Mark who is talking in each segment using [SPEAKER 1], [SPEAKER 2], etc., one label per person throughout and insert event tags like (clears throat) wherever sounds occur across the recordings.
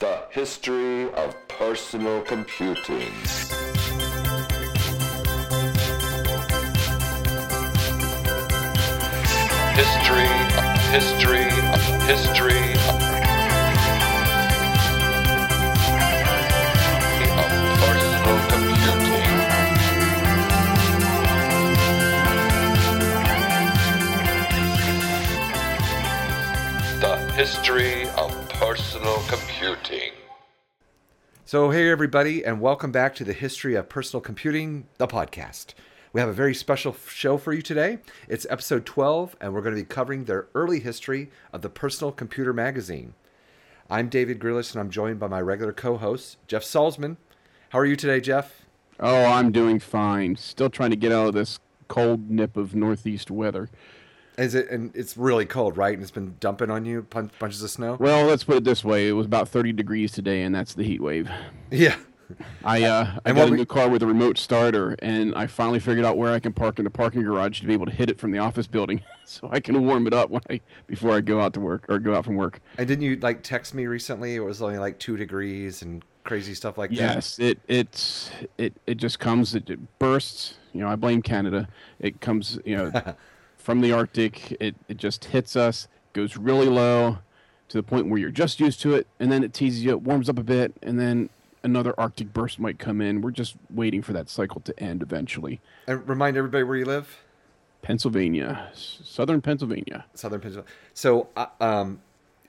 [SPEAKER 1] The history of personal computing. History, history, history of personal computing. The history personal computing.
[SPEAKER 2] So, hey, everybody, and welcome back to the History of Personal Computing, the podcast. We have a very special show for you today. It's episode 12, and we're going to be covering the early history of the Personal Computer Magazine. I'm David Greelish, and I'm joined by my regular co host, Jeff Salzman. How are you today, Jeff?
[SPEAKER 3] Oh, I'm doing fine. Still trying to get out of this cold nip of northeast weather.
[SPEAKER 2] Is it, and it's really cold, right? And it's been dumping on you, pun- bunches of snow?
[SPEAKER 3] Well, let's put it this way: it was about 30 degrees today, and that's the heat wave. (laughs)
[SPEAKER 2] Yeah.
[SPEAKER 3] I uh, I
[SPEAKER 2] And
[SPEAKER 3] got a
[SPEAKER 2] we-
[SPEAKER 3] new car with a remote starter, and I finally figured out where I can park in the parking garage to be able to hit it from the office building, (laughs) so I can warm it up when I before I go out to work or go out from work.
[SPEAKER 2] And didn't you, like, text me recently? It was only like two degrees and crazy stuff like that.
[SPEAKER 3] Yes, it it's it it just comes it, it bursts. You know, I blame Canada. It comes you know (laughs) from the Arctic. It it just hits us, goes really low to the point where you're just used to it, and then it teases you, it warms up a bit, and then another Arctic burst might come in. We're just waiting for that cycle to end eventually.
[SPEAKER 2] And remind everybody where you live.
[SPEAKER 3] Pennsylvania, southern Pennsylvania.
[SPEAKER 2] southern Pennsylvania. So, uh, um,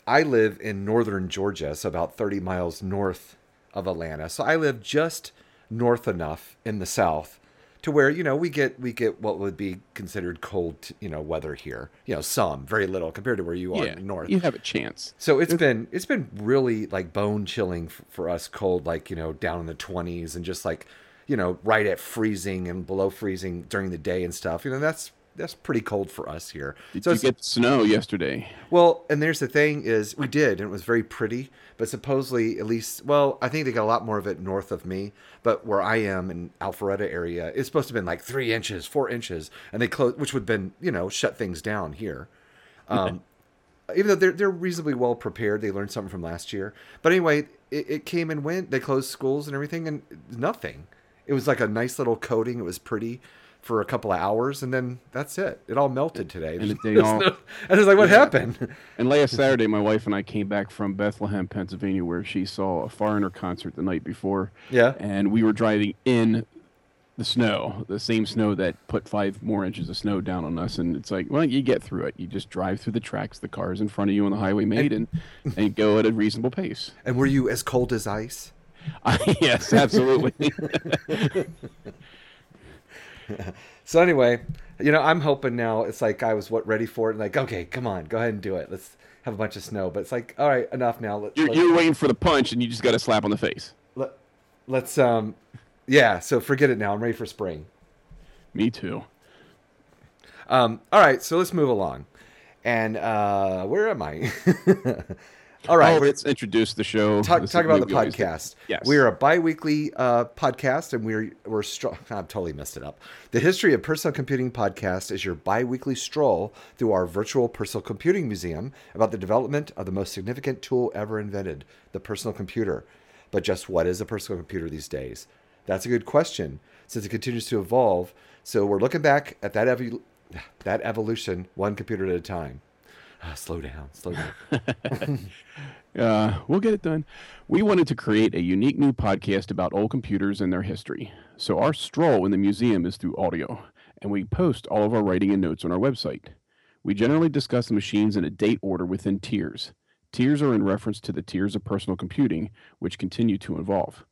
[SPEAKER 2] I live in northern Georgia, so about 30 miles north of Atlanta. So I live just north enough in the south to where you know we get we get what would be considered cold, you know, weather here. You know, some very little compared to where you are
[SPEAKER 3] Yeah,
[SPEAKER 2] north.
[SPEAKER 3] you have a chance.
[SPEAKER 2] So it's been it's been really like bone chilling f- for us cold like you know down in the 20s and just like you know right at freezing and below freezing during the day and stuff. You know that's that's pretty cold for us here.
[SPEAKER 3] Did
[SPEAKER 2] so
[SPEAKER 3] you get snow yesterday?
[SPEAKER 2] well, and there's the thing is we did, and it was very pretty. But supposedly, at least, well, I think they got a lot more of it north of me. But where I am in Alpharetta area, it's supposed to have been like three inches, four inches, and they closed, which would have been, you know, shut things down here. Um, even though they're they're reasonably well prepared, they learned something from last year. But anyway, it, it came and went. They closed schools and everything, and nothing. It was like a nice little coating. It was pretty for a couple of hours, and then that's it. It all melted today.
[SPEAKER 3] And it- all- (laughs)
[SPEAKER 2] no- and it's like, what happened?
[SPEAKER 3] And last Saturday, my wife and I came back from Bethlehem, Pennsylvania, where she saw a foreigner concert the night before.
[SPEAKER 2] Yeah.
[SPEAKER 3] And we were driving in the snow, the same snow that put five more inches of snow down on us. And it's like, well, you get through it. You just drive through the tracks the cars in front of you on the highway made and, and go at a reasonable pace.
[SPEAKER 2] And were you as cold as ice? (laughs)
[SPEAKER 3] yes, absolutely. (laughs) (laughs)
[SPEAKER 2] So anyway, you know, I'm hoping now it's like I was what ready for it. Like, okay, come on, go ahead and do it. Let's have a bunch of snow. But it's like, all right, enough now. Let,
[SPEAKER 3] you're, you're waiting for the punch and you just got a slap on the face.
[SPEAKER 2] let, let's um, yeah. So forget it now. I'm ready for spring.
[SPEAKER 3] Me too.
[SPEAKER 2] Um, all right, so let's move along. And uh, where am I? (laughs) all right,
[SPEAKER 3] let's introduce the show.
[SPEAKER 2] talk, talk about the
[SPEAKER 3] we always do.
[SPEAKER 2] podcast.
[SPEAKER 3] Yes.
[SPEAKER 2] we are a bi-weekly uh, podcast, and we're we're stro- (laughs) I've totally messed it up. The History of Personal Computing podcast is your bi-weekly stroll through our virtual personal computing museum about the development of the most significant tool ever invented, the personal computer. But just what is a personal computer these days? That's a good question, since it continues to evolve. So we're looking back at that evo- (sighs) that evolution, one computer at a time. Ah, slow down, slow down. (laughs)
[SPEAKER 3] Uh, we'll get it done. We wanted to create a unique new podcast about old computers and their history. So our stroll in the museum is through audio, and we post all of our writing and notes on our website. We generally discuss the machines in a date order within tiers. Tiers are in reference to the tiers of personal computing, which continue to evolve.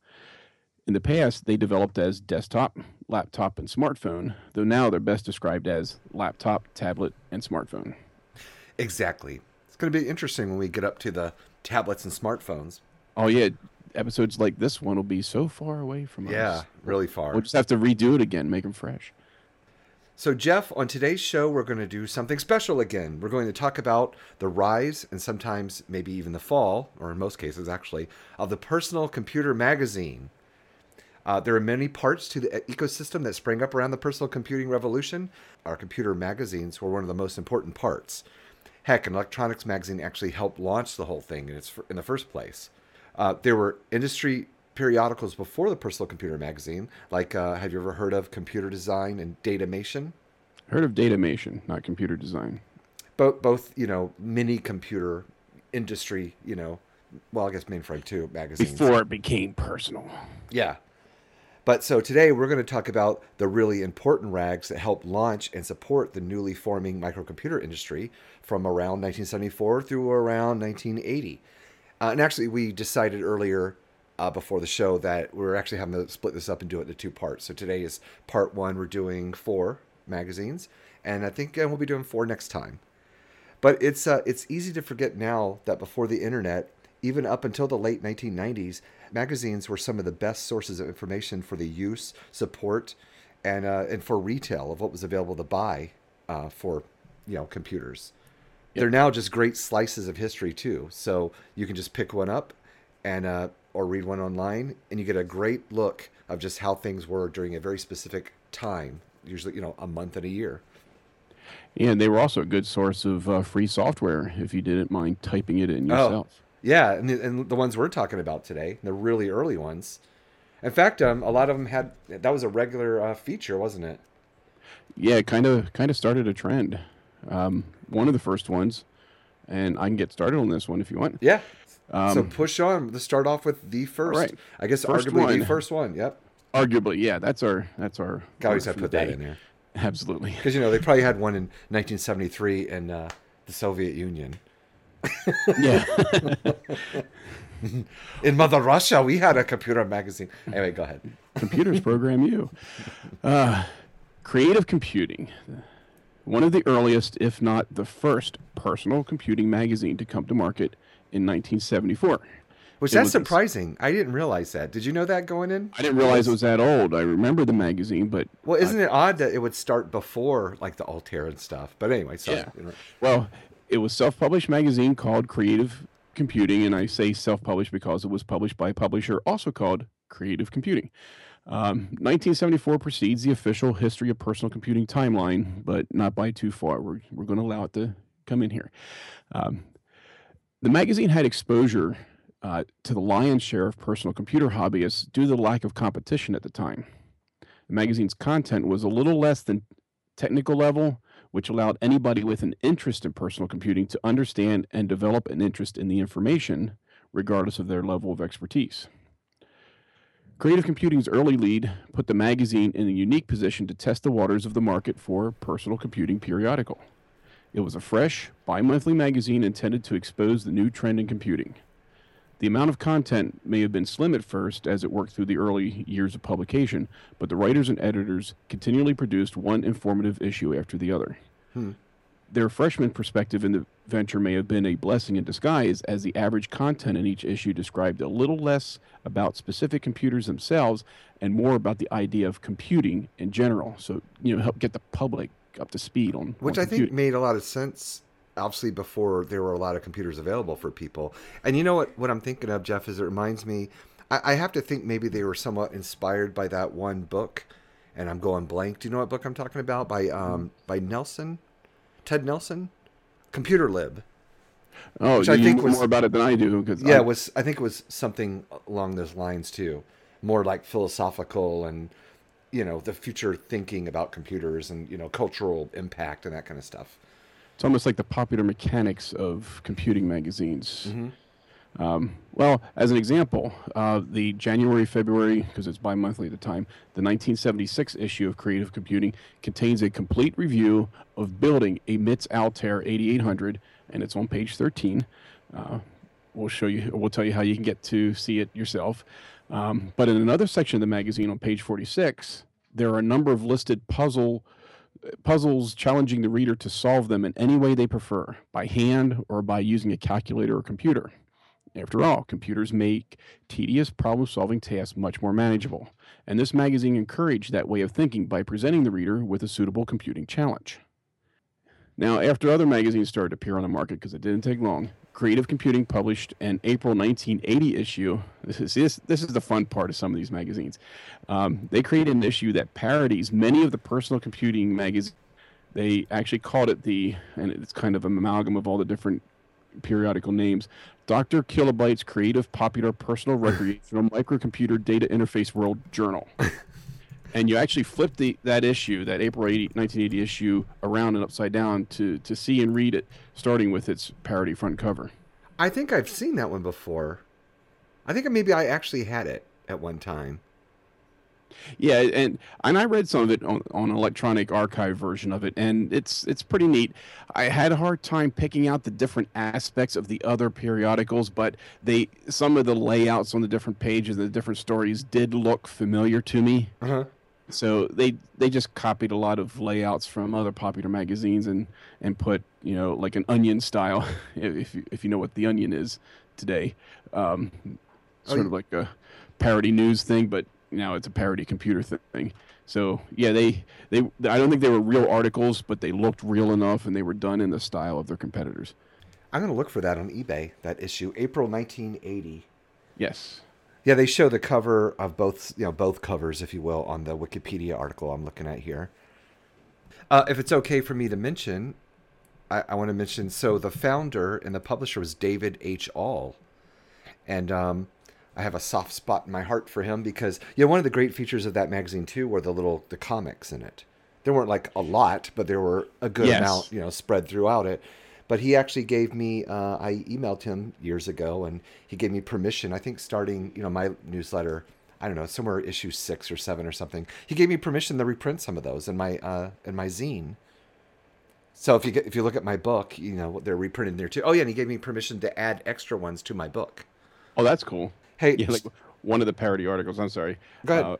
[SPEAKER 3] In the past, they developed as desktop, laptop, and smartphone, though now they're best described as laptop, tablet, and smartphone.
[SPEAKER 2] Exactly. It's going to be interesting when we get up to the tablets and smartphones.
[SPEAKER 3] Oh yeah, episodes like this one will be so far away from us.
[SPEAKER 2] Yeah, really far.
[SPEAKER 3] We'll just have to redo it again, make them fresh.
[SPEAKER 2] So, Jeff, on today's show, we're going to do something special again. We're going to talk about the rise and sometimes maybe even the fall, or in most cases actually, of the personal computer magazine. Uh, there are many parts to the ecosystem that sprang up around the personal computing revolution. Our computer magazines were one of the most important parts. Heck, an electronics magazine actually helped launch the whole thing in its in the first place. Uh, there were industry periodicals before the Personal Computer magazine, like uh, have you ever heard of Computer Design and Datamation?
[SPEAKER 3] Heard of datamation, not computer design.
[SPEAKER 2] Both, both you know, mini computer industry, you know, well, I guess mainframe too magazines.
[SPEAKER 3] Before it became personal.
[SPEAKER 2] Yeah. But so today we're going to talk about the really important rags that helped launch and support the newly forming microcomputer industry from around 1974 through around 1980. Uh, and actually, we decided earlier uh, before the show that we're actually having to split this up and do it into two parts. So today is part one. We're doing four magazines, and I think uh, we'll be doing four next time. But it's uh, it's easy to forget now that before the internet, even up until the late 1990s, magazines were some of the best sources of information for the use, support, and uh, and for retail of what was available to buy uh, for you know computers. Yep. They're now just great slices of history too. So you can just pick one up and uh, or read one online, and you get a great look of just how things were during a very specific time. Usually, you know, a month and a year.
[SPEAKER 3] And they were also a good source of uh, free software if you didn't mind typing it in oh, yourself. Oh,
[SPEAKER 2] yeah, and the, and the ones we're talking about today, the really early ones. In fact, um, a lot of them had that was a regular uh, feature, wasn't it?
[SPEAKER 3] Yeah, kind of kind of started a trend. Um, one of the first ones, and I can get started on this one if you want.
[SPEAKER 2] Yeah, um, so push on. Let's start off with the first. Right. I guess first arguably one. the first one. Yep.
[SPEAKER 3] Arguably, yeah. That's our that's our.
[SPEAKER 2] Always have to put that in there. (laughs)
[SPEAKER 3] Absolutely.
[SPEAKER 2] Because you know they probably had one in 1973 in uh, the Soviet Union.
[SPEAKER 3] Yeah. (laughs)
[SPEAKER 2] in Mother Russia, we had a computer magazine. Anyway, go ahead.
[SPEAKER 3] Computers program you. Uh, creative computing. One of the earliest, if not the first, personal computing magazine to come to market in 1974.
[SPEAKER 2] Which that's surprising. I didn't realize that. Did you know that going in?
[SPEAKER 3] I didn't realize it was that old. I remember the magazine, but
[SPEAKER 2] well, isn't I, it odd that it would start before like the Altair and stuff? But anyway, so yeah.
[SPEAKER 3] Well, it was self-published magazine called Creative Computing, and I say self-published because it was published by a publisher also called Creative Computing. Um, 1974 precedes the official history of personal computing timeline, but not by too far. We're, we're going to allow it to come in here. Um, the magazine had exposure uh, to the lion's share of personal computer hobbyists due to the lack of competition at the time. The magazine's content was a little less than technical level, which allowed anybody with an interest in personal computing to understand and develop an interest in the information, regardless of their level of expertise. Creative Computing's early lead put the magazine in a unique position to test the waters of the market for personal computing periodical. It was a fresh, bi monthly magazine intended to expose the new trend in computing. The amount of content may have been slim at first as it worked through the early years of publication, but the writers and editors continually produced one informative issue after the other. Hmm. Their freshman perspective in the venture may have been a blessing in disguise, as the average content in each issue described a little less about specific computers themselves and more about the idea of computing in general. So, you know, help get the public up to speed on
[SPEAKER 2] which
[SPEAKER 3] on
[SPEAKER 2] I think made a lot of sense. Obviously, before there were a lot of computers available for people, and you know what? What I'm thinking of, Jeff, is it reminds me. I, I have to think maybe they were somewhat inspired by that one book, and I'm going blank. Do you know what book I'm talking about? By um by Nelson, Ted Nelson, Computer Lib.
[SPEAKER 3] Oh, which I think was more about it than I do. Because
[SPEAKER 2] yeah,
[SPEAKER 3] I,
[SPEAKER 2] it was I think it was something along those lines too, more like philosophical and you know the future thinking about computers and you know cultural impact and that kind of stuff.
[SPEAKER 3] It's almost like the popular mechanics of computing magazines. Mm-hmm. Um, well, as an example, uh, the January, February, because it's bi monthly at the time, the 1976 issue of Creative Computing contains a complete review of building a MITS Altair 8800, and it's on page 13. Uh, we'll show you, we'll tell you how you can get to see it yourself. Um, but in another section of the magazine on page 46, there are a number of listed puzzle puzzles challenging the reader to solve them in any way they prefer, by hand or by using a calculator or computer. After all, computers make tedious problem solving tasks much more manageable, and this magazine encouraged that way of thinking by presenting the reader with a suitable computing challenge. Now, after other magazines started to appear on the market, because it didn't take long, Creative Computing published an April 1980 issue. This is this, this is the fun part of some of these magazines. Um, they created an issue that parodies many of the personal computing magazines. They actually called it the, and it's kind of an amalgam of all the different periodical names. Dr. Kilobyte's Creative Popular Personal Recreational Microcomputer Data Interface World Journal. (laughs) and you actually flip the that issue, that April 80, 1980 issue, around and upside down to to see and read it, starting with its parody front cover.
[SPEAKER 2] I think I've seen that one before. I think maybe I actually had it at one time.
[SPEAKER 3] Yeah, and and I read some of it on, on electronic archive version of it, and it's it's pretty neat. I had a hard time picking out the different aspects of the other periodicals, but they some of the layouts on the different pages, and the different stories, did look familiar to me.
[SPEAKER 2] Uh-huh.
[SPEAKER 3] So they they just copied a lot of layouts from other popular magazines and and put you know like an onion style, (laughs) if you, if you know what the onion is today, um,
[SPEAKER 2] Oh,
[SPEAKER 3] sort
[SPEAKER 2] you-
[SPEAKER 3] of like a parody news thing, but now it's a parody computer thing. So yeah, they they I don't think they were real articles, but they looked real enough, and they were done in the style of their competitors.
[SPEAKER 2] I'm going to look for that on eBay, that issue, April 1980.
[SPEAKER 3] Yes.
[SPEAKER 2] Yeah, they show the cover of both, you know, both covers, if you will, on the Wikipedia article I'm looking at here. Uh, if it's okay for me to mention, I, I want to mention so the founder and the publisher was David H. Ahl. And um, I have a soft spot in my heart for him because, you know, one of the great features of that magazine, too, were the little the comics in it. There weren't like a lot, but there were a good
[SPEAKER 3] Yes.
[SPEAKER 2] amount, you know, spread throughout it. But he actually gave me, uh, I emailed him years ago and he gave me permission, I think starting, you know, my newsletter, I don't know, somewhere issue six or seven or something. He gave me permission to reprint some of those in my, uh, in my zine. So if you get, if you look at my book, you know, they're reprinted there too. Oh yeah. And he gave me permission to add extra ones to my book.
[SPEAKER 3] Oh, that's cool.
[SPEAKER 2] Hey,
[SPEAKER 3] Yeah, like one of the parody articles. I'm sorry.
[SPEAKER 2] Go ahead.
[SPEAKER 3] Uh,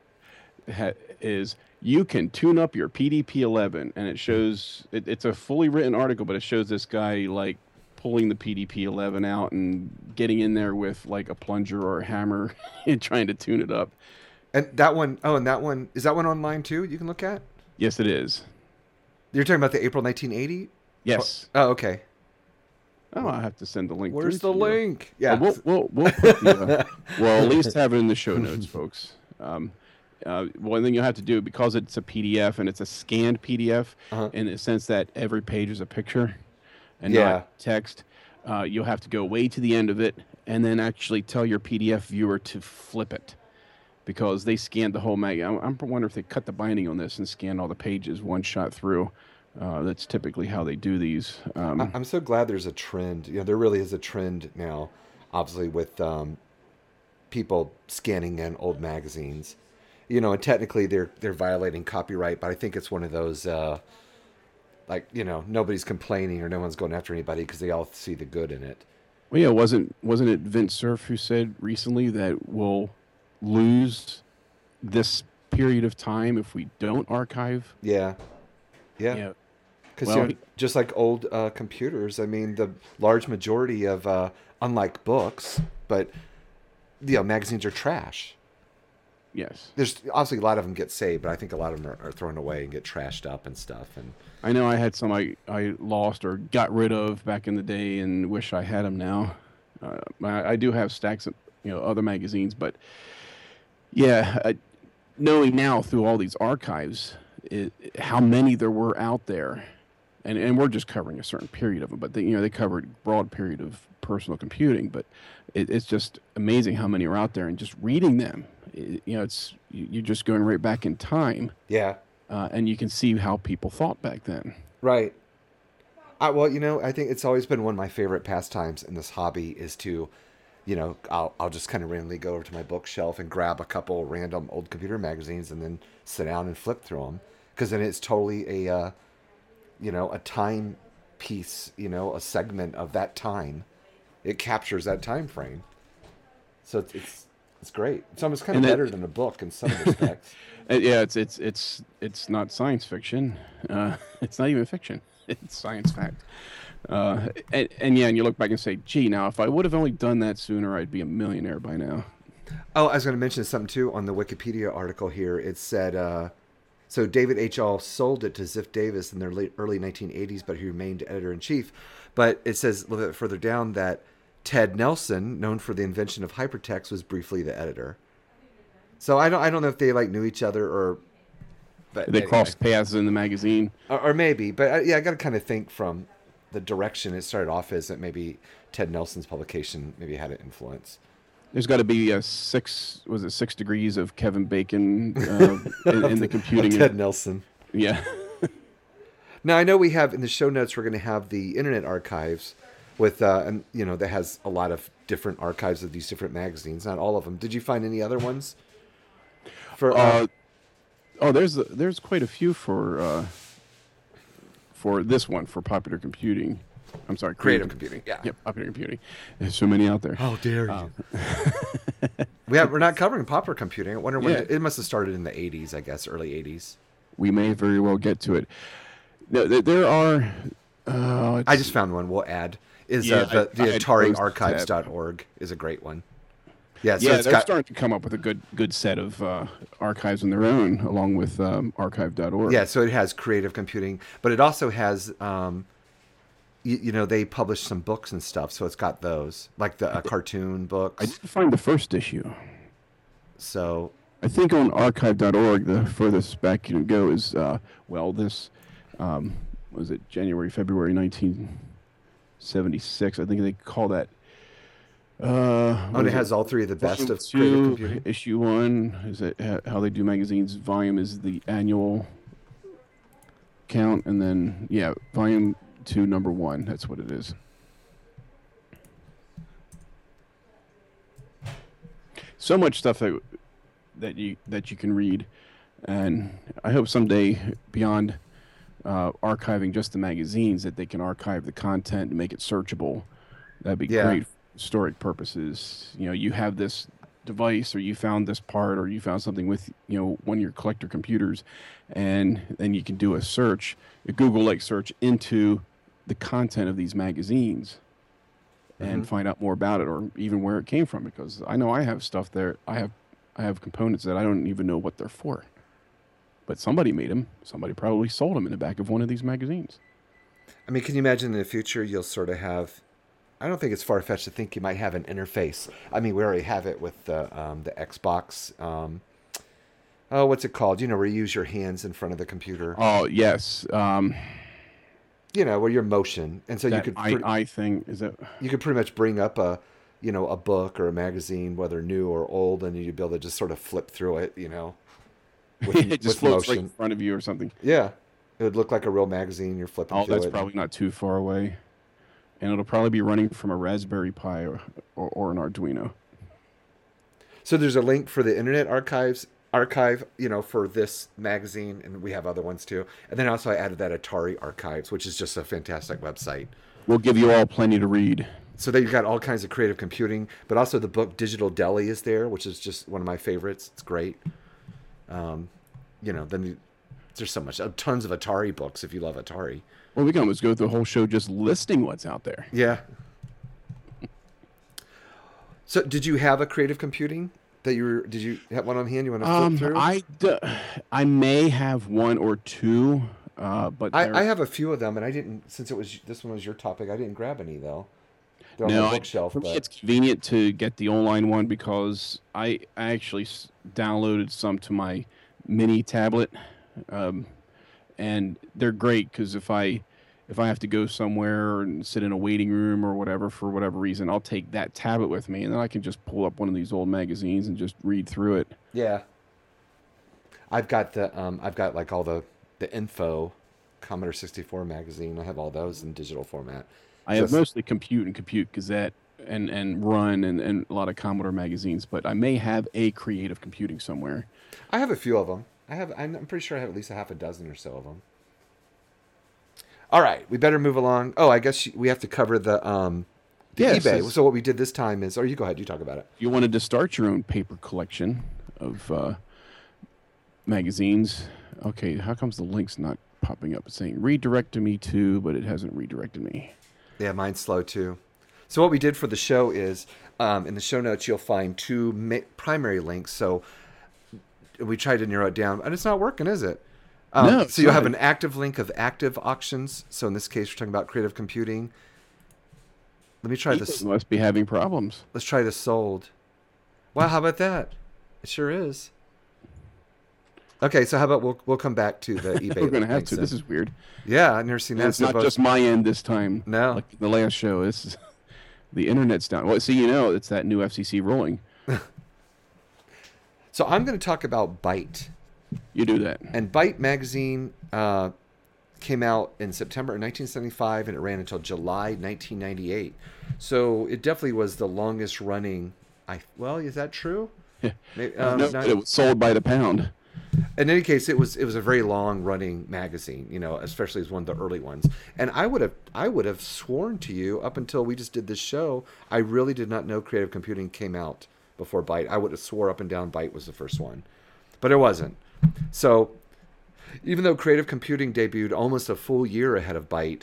[SPEAKER 3] ha- is you can tune up your PDP-11, and it shows it, it's a fully written article, but it shows this guy like pulling the PDP-11 out and getting in there with like a plunger or a hammer (laughs) and trying to tune it up.
[SPEAKER 2] and that one, oh, and that one, is that one online too? You can look at?
[SPEAKER 3] Yes, it is.
[SPEAKER 2] You're talking about the April 1980?
[SPEAKER 3] Yes.
[SPEAKER 2] Oh, okay.
[SPEAKER 3] Oh, I have to send the link.
[SPEAKER 2] Where's the
[SPEAKER 3] to you.
[SPEAKER 2] link? Yeah.
[SPEAKER 3] Well, we'll, we'll, we'll, put the, uh, (laughs) we'll at least have it in the show notes, folks. Um, uh, one thing you'll have to do because it's a PDF and it's a scanned PDF,
[SPEAKER 2] Uh-huh.
[SPEAKER 3] in the sense that every page is a picture and
[SPEAKER 2] Yeah.
[SPEAKER 3] not text. Uh, you'll have to go way to the end of it and then actually tell your PDF viewer to flip it because they scanned the whole mag. I, I wonder if they cut the binding on this and scanned all the pages one shot through. Uh, that's typically how they do these. Um,
[SPEAKER 2] I- I'm so glad there's a trend. You know, there really is a trend now, obviously, with um, people scanning in old magazines. You know, and technically they're they're violating copyright, but I think it's one of those uh, like you know nobody's complaining or no one's going after anybody because they all see the good in it.
[SPEAKER 3] Well, yeah, wasn't wasn't it Vint Cerf who said recently that we'll lose this period of time if we don't archive?
[SPEAKER 2] Yeah, yeah. Because
[SPEAKER 3] Well,
[SPEAKER 2] you know, just like old uh, computers, I mean, the large majority of, uh, unlike books, but you know, magazines are trash.
[SPEAKER 3] Yes,
[SPEAKER 2] There's obviously a lot of them get saved, but I think a lot of them are, are thrown away and get trashed up and stuff. And
[SPEAKER 3] I know I had some I, I lost or got rid of back in the day and wish I had them now. Uh, I, I do have stacks of you know other magazines, but yeah, uh, knowing now through all these archives it, how many there were out there, and and we're just covering a certain period of them, but they, you know they covered broad period of personal computing, but it, it's just amazing how many are out there, and just reading them, it, you know, it's you- you're just going right back in time,
[SPEAKER 2] yeah,
[SPEAKER 3] uh, and you can see how people thought back then.
[SPEAKER 2] right. I, well, you know, I think it's always been one of my favorite pastimes in this hobby is to, you know, I'll, I'll just kind of randomly go over to my bookshelf and grab a couple random old computer magazines and then sit down and flip through them. Because then it's totally a, uh, you know, a time piece, you know, a segment of that time. It captures that time frame. So it's, it's, it's great. It's almost kind of
[SPEAKER 3] that-
[SPEAKER 2] better than a book in some respects. (laughs)
[SPEAKER 3] Uh, yeah, it's it's it's it's not science fiction. Uh, (laughs) it's not even fiction. It's science fact. Uh, and, and yeah, and you look back and say, "Gee, now if I would have only done that sooner, I'd be a millionaire by now."
[SPEAKER 2] Oh, I was going to mention something too on the Wikipedia article here. It said, uh, so David H. Ahl sold it to Ziff Davis in their late, early 1980s, but he remained editor in chief. But it says a little bit further down that Ted Nelson, known for the invention of hypertext, was briefly the editor. So I don't, I don't know if they like knew each other or, but
[SPEAKER 3] They
[SPEAKER 2] anyway.
[SPEAKER 3] crossed paths in the magazine.
[SPEAKER 2] or, or maybe. But uh, yeah, I got to kind of think from, the direction it started off as that maybe Ted Nelson's publication maybe had an influence.
[SPEAKER 3] There's got to be a six. Was it six degrees of Kevin Bacon uh, (laughs) in, in the computing?
[SPEAKER 2] Ted Nelson.
[SPEAKER 3] yeah. (laughs)
[SPEAKER 2] Now I know we have in the show notes we're going to have the Internet Archives with uh, and you know that has a lot of different archives of these different magazines. Not all of them. Did you find any other ones? For uh,
[SPEAKER 3] Uh, oh, there's there's quite a few for uh, for this one for popular computing. I'm sorry,
[SPEAKER 2] creative computing. Yeah.
[SPEAKER 3] Yep, popular computing. There's so many out there.
[SPEAKER 2] How dare you? (laughs) we have, we're not covering popular computing. I wonder when
[SPEAKER 3] Yeah.
[SPEAKER 2] it, it must have started in the 80s, I guess, early 80s.
[SPEAKER 3] We may very well get to it. No, there, there are. Uh,
[SPEAKER 2] I just found one. We'll add is
[SPEAKER 3] Yeah,
[SPEAKER 2] uh, the,
[SPEAKER 3] I-
[SPEAKER 2] the
[SPEAKER 3] I had
[SPEAKER 2] AtariArchives.org is a great one. Yeah, so
[SPEAKER 3] yeah,
[SPEAKER 2] it's
[SPEAKER 3] they're
[SPEAKER 2] got
[SPEAKER 3] starting to come up with a good good set of uh, archives on their own, along with um, archive.org.
[SPEAKER 2] yeah, so it has creative computing, but it also has um, you, you know they publish some books and stuff, so it's got those like the uh, cartoon books.
[SPEAKER 3] I
[SPEAKER 2] books.
[SPEAKER 3] did find the first issue.
[SPEAKER 2] So
[SPEAKER 3] I think on archive.org, the furthest back you can go is, uh, well, this um, was it January, February 1976. I think they call that. Uh,
[SPEAKER 2] oh, it
[SPEAKER 3] is
[SPEAKER 2] has all three of the best of
[SPEAKER 3] two. Issue one is it how they do magazines. Volume is the annual count, and then yeah, volume two, number one. That's what it is. So much stuff that that you that you can read, and I hope someday beyond uh, archiving just the magazines that they can archive the content and make it searchable. That'd be
[SPEAKER 2] Yeah.
[SPEAKER 3] great historic purposes. You know, you have this device or you found this part or you found something with you know one of your collector computers and then you can do a search a google like search into the content of these magazines and find out more about it or even where it came from because i know i have stuff there i have i have components that i don't even know what they're for but somebody made them somebody probably sold them in the back of one of these magazines
[SPEAKER 2] I mean, can you imagine in the future you'll sort of have? I don't think it's far fetched to think you might have an interface. I mean, we already have it with the um, the Xbox. Um, oh, what's it called? You know, where you use your hands in front of the computer.
[SPEAKER 3] oh yes um
[SPEAKER 2] You know, where you're motion, and so you could
[SPEAKER 3] I,
[SPEAKER 2] pre-
[SPEAKER 3] I thing is that
[SPEAKER 2] you could pretty much bring up a you know a book or a magazine, whether new or old, and you'd be able to just sort of flip through it. You know, with, (laughs)
[SPEAKER 3] it just floats right in front of you or something
[SPEAKER 2] Yeah, it would look like a real magazine. You're flipping
[SPEAKER 3] Oh, that's
[SPEAKER 2] it.
[SPEAKER 3] probably not too far away. And it'll probably be running from a Raspberry Pi or, or, or an Arduino.
[SPEAKER 2] So there's a link for the Internet Archives archive, you know, for this magazine, and we have other ones too. And then also I added that Atari Archives, which is just a fantastic website.
[SPEAKER 3] We'll give you all plenty to read.
[SPEAKER 2] So there you've got all kinds of creative computing, but also the book Digital Deli is there, which is just one of my favorites. It's great. Um, you know, then there's so much, uh, tons of Atari books if you love Atari.
[SPEAKER 3] Well, we can almost go through the whole show just listing what's out there.
[SPEAKER 2] Yeah. (laughs) So did you have a creative computing that you were? Did you have one on hand? You want to flip
[SPEAKER 3] Um,
[SPEAKER 2] through?
[SPEAKER 3] I, d- I may have one or two, uh, but
[SPEAKER 2] I, I have a few of them, and I didn't since it was this one was your topic. I didn't grab any though. They're on
[SPEAKER 3] no,
[SPEAKER 2] my
[SPEAKER 3] I-
[SPEAKER 2] bookshelf,
[SPEAKER 3] for me, it's convenient to get the online one because I, I actually s- downloaded some to my mini tablet, um, and they're great because if I if I have to go somewhere and sit in a waiting room or whatever for whatever reason, I'll take that tablet with me, and then I can just pull up one of these old magazines and just read through it.
[SPEAKER 2] yeah. I've got the um, I've got like all the the info, Commodore sixty four magazine. I have all those in digital format.
[SPEAKER 3] I have mostly Compute and Compute Gazette and and Run and, and a lot of Commodore magazines, but I may have a creative computing somewhere.
[SPEAKER 2] I have a few of them. I have. I'm pretty sure I have at least a half a dozen or so of them. All right, we better move along. Oh, I guess we have to cover the um, the
[SPEAKER 3] Yes,
[SPEAKER 2] eBay. So what we did this time is, or you go ahead, you talk about it.
[SPEAKER 3] You wanted to start your own paper collection of uh, magazines, okay, how comes the link's not popping up? It's saying redirect to me too, but it hasn't redirected me.
[SPEAKER 2] Yeah, mine's slow too. So what we did for the show is, um, in the show notes, you'll find two ma- primary links. So we tried to narrow it down, and it's not working, is it? Um,
[SPEAKER 3] No,
[SPEAKER 2] So you'll have an active link of active auctions. So in this case, we're talking about creative computing. Let me try this.
[SPEAKER 3] must be having problems.
[SPEAKER 2] Let's try this sold. Wow, how about that? It sure is. Okay, so how about we'll we'll come back to the (laughs) eBay.
[SPEAKER 3] We're gonna have to.
[SPEAKER 2] then.
[SPEAKER 3] This is weird.
[SPEAKER 2] yeah, I've never seen that.
[SPEAKER 3] it's
[SPEAKER 2] so
[SPEAKER 3] not
[SPEAKER 2] both-
[SPEAKER 3] just my end this time.
[SPEAKER 2] No.
[SPEAKER 3] like the last show. This is (laughs) the internet's down. Well, see, you know, it's that new FCC ruling. (laughs)
[SPEAKER 2] So I'm going to talk about Byte.
[SPEAKER 3] You do that.
[SPEAKER 2] And Byte magazine uh, came out in September of 1975 and it ran until July 1998. So it definitely was the longest running. I well, is that true? Maybe, um,
[SPEAKER 3] no,
[SPEAKER 2] not-
[SPEAKER 3] it was sold by the pound.
[SPEAKER 2] in any case, it was it was a very long running magazine, you know, especially as one of the early ones. And I would have I would have sworn to you up until we just did this show, I really did not know creative computing came out before Byte. I would have swore up and down Byte was the first one, but it wasn't. So even though creative computing debuted almost a full year ahead of Byte,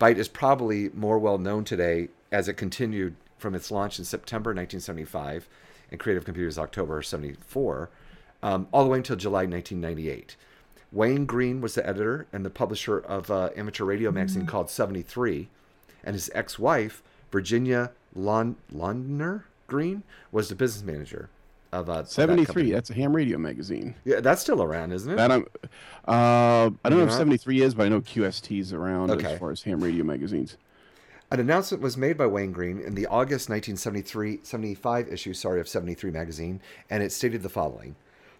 [SPEAKER 2] Byte is probably more well known today as it continued from its launch in September 1975 and Creative Computers October 74, um, all the way until July 1998. Wayne Green was the editor and the publisher of uh, amateur radio magazine called 73, and his ex-wife Virginia Lon- Londner Green was the business manager of that
[SPEAKER 3] Seventy three. That's a ham radio magazine.
[SPEAKER 2] Yeah, that's still around, isn't it?
[SPEAKER 3] That I'm. Uh, I don't know if seventy three is, but I know QST's around
[SPEAKER 2] Okay.
[SPEAKER 3] as far as ham radio magazines.
[SPEAKER 2] An announcement was made by Wayne Green in the August 1973 75 issue, sorry, of 73 magazine, and it stated the following.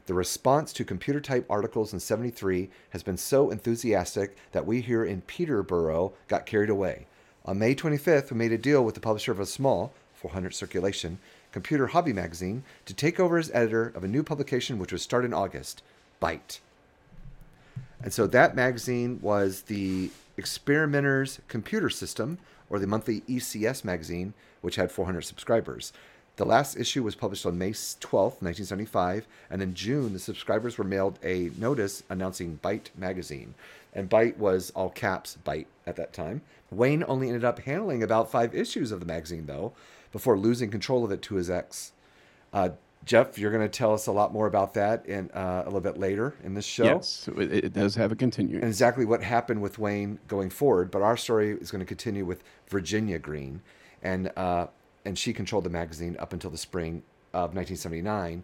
[SPEAKER 2] The response to computer type articles in 73 has been so enthusiastic that we here in Peterborough got carried away. On May 25th, we made a deal with the publisher of a small, 400 circulation, computer hobby magazine to take over as editor of a new publication which would start in August, Byte. And so that magazine was the Experimenter's Computer System, or the monthly ECS magazine, which had 400 subscribers. The last issue was published on May 12th, 1975, and in June, the subscribers were mailed a notice announcing Byte magazine. And Byte was all caps Byte at that time. Wayne only ended up handling about five issues of the magazine, though, before losing control of it to his ex. Uh, Jeff, you're going to tell us a lot more about that in uh, a little bit later in this show
[SPEAKER 3] Yes, it, it does have a continuing.
[SPEAKER 2] and exactly what happened with Wayne going forward. But our story is going to continue with Virginia Green, and uh, and she controlled the magazine up until the spring of 1979,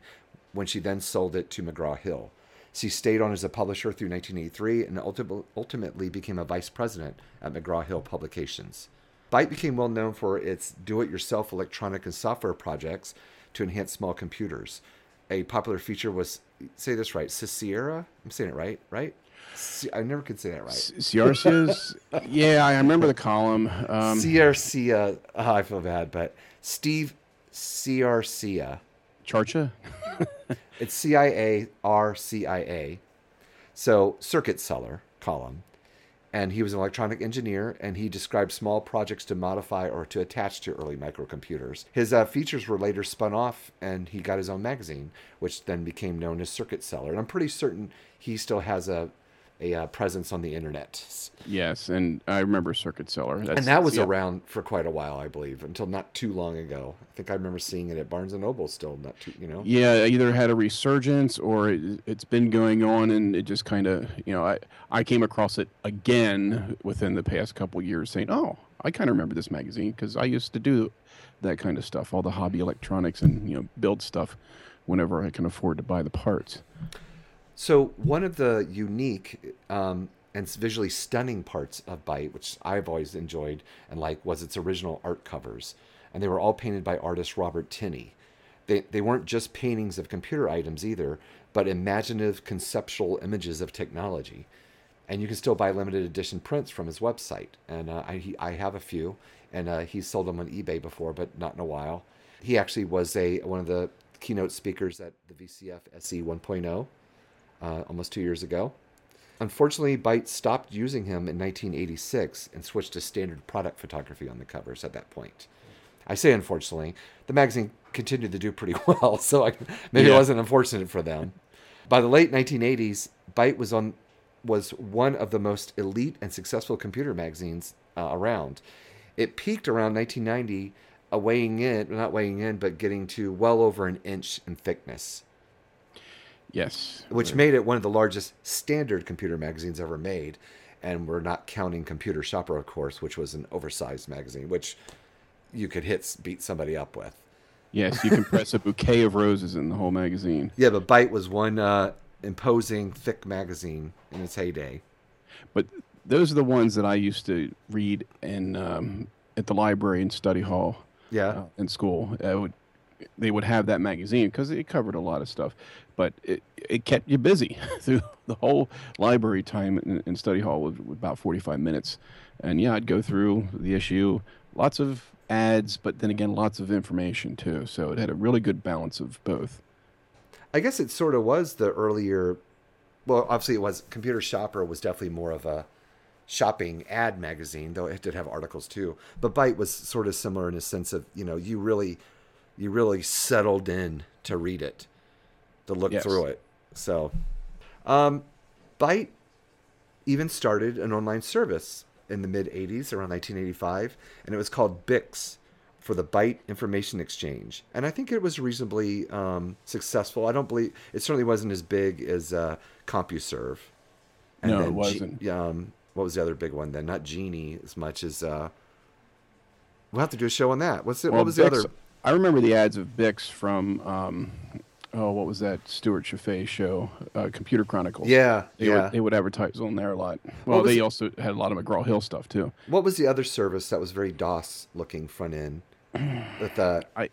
[SPEAKER 2] when she then sold it to McGraw Hill. She stayed on as a publisher through 1983 and ultimately became a vice president at McGraw Hill Publications. Byte became well known for its do it yourself electronic and software projects to enhance small computers. A popular feature was, say this right, Sierra? I'm saying it right, right? I never could say that right.
[SPEAKER 3] Ciarcia's, (laughs) yeah, I remember the column. Um,
[SPEAKER 2] oh, I feel bad, but Steve Ciarcia.
[SPEAKER 3] Charcha?
[SPEAKER 2] It's C I A R C I A. So, circuit cellar column. And he was an electronic engineer, and he described small projects to modify or to attach to early microcomputers. His uh, features were later spun off, and he got his own magazine, which then became known as Circuit Cellar. And I'm pretty certain he still has a, a uh, presence on the internet.
[SPEAKER 3] Yes, and I remember Circuit Cellar. That's,
[SPEAKER 2] and that was
[SPEAKER 3] yeah.
[SPEAKER 2] around for quite a while, I believe, until not too long ago. I think I remember seeing it at Barnes and Noble still, not too, you know.
[SPEAKER 3] Yeah, either had a resurgence or it, it's been going on, and it just kind of, you know, I I came across it again within the past couple years, saying, "Oh, I kind of remember this magazine because I used to do that kind of stuff, all the hobby electronics, and you know, build stuff whenever I can afford to buy the parts."
[SPEAKER 2] So one of the unique um, and visually stunning parts of Byte, which I've always enjoyed and like, was its original art covers, and they were all painted by artist Robert Tinney. They they weren't just paintings of computer items either, but imaginative conceptual images of technology. And you can still buy limited edition prints from his website. And uh, I he, I have a few, and uh, he's sold them on eBay before, but not in a while. He actually was a one of the keynote speakers at the VCF SE 1.0 uh, almost two years ago. Unfortunately, Byte stopped using him in 1986 and switched to standard product photography on the covers at that point. I say unfortunately, the magazine continued to do pretty (laughs) well, so I, maybe it wasn't unfortunate for them. By the late 1980s, Byte was on was one of the most elite and successful computer magazines uh, around. It peaked around 1990, uh, weighing in, not weighing in, but getting to well over an inch in thickness
[SPEAKER 3] Yes,
[SPEAKER 2] which made it one of the largest standard computer magazines ever made. And we're not counting Computer Shopper, of course, which was an oversized magazine, which you could hit beat somebody up with.
[SPEAKER 3] yes, you can press a bouquet of roses in the whole magazine.
[SPEAKER 2] Yeah, but Byte was one uh, imposing, thick magazine in its heyday.
[SPEAKER 3] But those are the ones that I used to read in um, at the library and study hall
[SPEAKER 2] Yeah.
[SPEAKER 3] uh, in school. I would, they would have that magazine because it covered a lot of stuff, but it, it kept you busy (laughs) through the whole library time in, in study hall was about 45 minutes. And yeah, I'd go through the issue, lots of ads, but then again, lots of information too. So it had a really good balance of both.
[SPEAKER 2] I guess it sort of was the earlier. Well, obviously, it was Computer Shopper was definitely more of a shopping ad magazine, though it did have articles too. But Byte was sort of similar in a sense of you know you really, you really settled in to read it, to look
[SPEAKER 3] Yes.
[SPEAKER 2] through it. So, um, Byte even started an online service in the mid 80s, around 1985, and it was called Bix for the Byte Information Exchange. And I think it was reasonably um, successful. I don't believe it certainly wasn't as big as uh, CompuServe.
[SPEAKER 3] No, it wasn't.
[SPEAKER 2] um, what was the other big one then? Not Genie as much as. Uh, we'll have to do a show on that. What's it?
[SPEAKER 3] Well,
[SPEAKER 2] what was the other?
[SPEAKER 3] I remember the ads of Bix from, um, oh, what was that Stewart Cheifet show, uh, Computer Chronicles.
[SPEAKER 2] Yeah,
[SPEAKER 3] They,
[SPEAKER 2] yeah.
[SPEAKER 3] would, they would advertise on there a lot. Well, they also had a lot of McGraw Hill stuff too.
[SPEAKER 2] What was the other service that was very DOS looking front end? (clears throat) With I,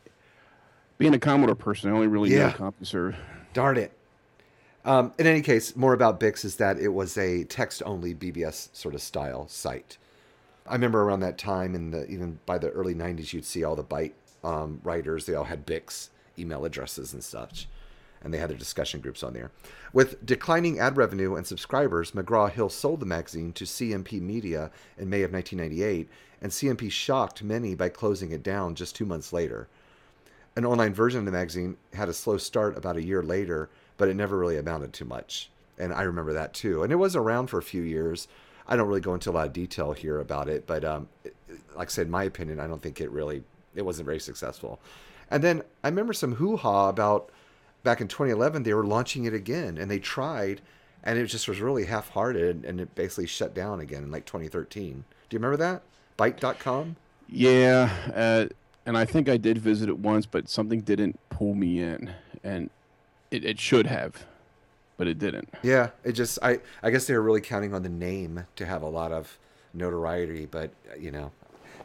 [SPEAKER 3] Being a Commodore person, I only really
[SPEAKER 2] Yeah.
[SPEAKER 3] know CompuServe.
[SPEAKER 2] Darn it. Um, in any case, more about Bix is that it was a text-only BBS sort of style site. I remember around that time, in the even by the early '90s, you'd see all the Byte um, writers. They all had Bix email addresses and such, and they had their discussion groups on there. With declining ad revenue and subscribers, McGraw Hill sold the magazine to CMP Media in May of 1998, and CMP shocked many by closing it down just two months later an online version of the magazine had a slow start about a year later, but it never really amounted to much. And I remember that too. And it was around for a few years. I don't really go into a lot of detail here about it, but um, like I said, in my opinion, I don't think it really it wasn't very successful. And then I remember some hoo ha about back in 2011 they were launching it again, and they tried, and it just was really half hearted, and it basically shut down again in like 2013. Do you remember that? Byte.com.
[SPEAKER 3] Yeah, uh, and I think I did visit it once, but something didn't pull me in, and it, it should have, but it didn't.
[SPEAKER 2] Yeah, it just I I guess they were really counting on the name to have a lot of notoriety, but you know,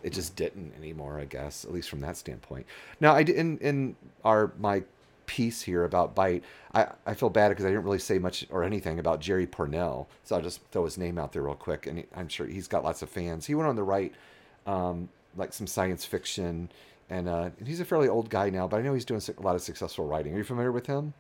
[SPEAKER 2] it just didn't anymore. I guess at least from that standpoint. Now I in in our my piece here about Byte, I I feel bad because I didn't really say much or anything about Jerry Pournelle, so I'll just throw his name out there real quick, and I'm sure he's got lots of fans. He went on to write um, like some science fiction. And, uh, and he's a fairly old guy now, but I know he's doing a lot of successful writing. Are you familiar with him?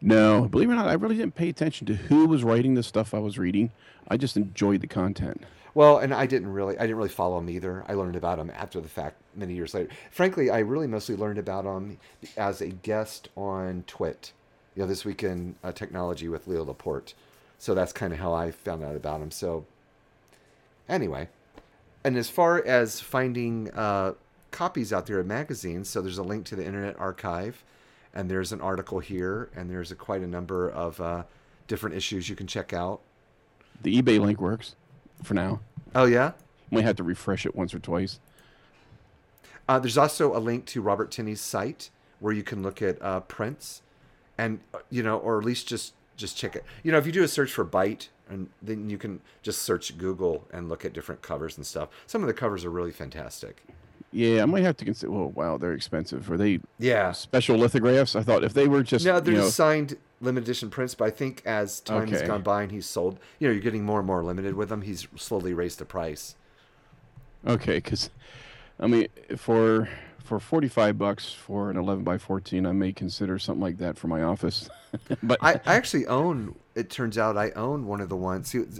[SPEAKER 3] No, believe it or not, I really didn't pay attention to who was writing the stuff I was reading. I just enjoyed the content.
[SPEAKER 2] Well, and I didn't really, I didn't really follow him either. I learned about him after the fact, many years later. Frankly, I really mostly learned about him as a guest on Twit, you know, this week in uh, technology with Leo Laporte. So that's kind of how I found out about him. So, anyway, and as far as finding uh, copies out there of magazines, so there's a link to the Internet Archive, and there's an article here, and there's a, quite a number of uh, different issues you can check out.
[SPEAKER 3] The eBay link works for now.
[SPEAKER 2] Oh yeah.
[SPEAKER 3] Might have to refresh it once or twice.
[SPEAKER 2] Uh, there's also a link to Robert Tinney's site where you can look at uh, prints, and uh, you know, or at least just just check it. You know, if you do a search for Byte, and then you can just search Google and look at different covers and stuff. Some of the covers are really fantastic.
[SPEAKER 3] Yeah, I might have to consider. Well, wow, they're expensive. Are they
[SPEAKER 2] Yeah.
[SPEAKER 3] special lithographs? I thought if they were just
[SPEAKER 2] No, they're
[SPEAKER 3] you know,
[SPEAKER 2] just signed limited edition prints, but I think as time has gone by and he's sold, you know, you're getting more and more limited with them. He's slowly raised the price.
[SPEAKER 3] Okay, because I mean, for for forty five bucks for an eleven by fourteen, I may consider something like that for my office. (laughs) but
[SPEAKER 2] I, I actually own. It turns out I own one of the ones. See, you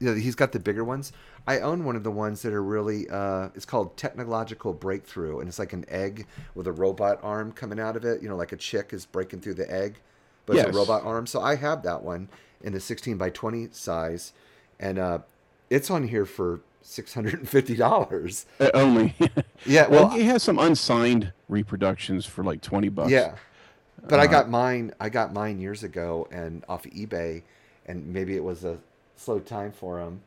[SPEAKER 2] know, he's got the bigger ones. I own one of the ones that are really. Uh, it's called Technological Breakthrough, and it's like an egg with a robot arm coming out of it. You know, like a chick is breaking through the egg, but it's a robot arm. So I have that one in the 16 by 20 size, and uh, it's on here for six hundred and fifty dollars.
[SPEAKER 3] uh, only. (laughs)
[SPEAKER 2] Yeah,
[SPEAKER 3] well,
[SPEAKER 2] well,
[SPEAKER 3] he has some unsigned reproductions for like twenty bucks.
[SPEAKER 2] Yeah. But I
[SPEAKER 3] Uh,
[SPEAKER 2] got mine I got mine years ago and off eBay and maybe it was a slow time for them.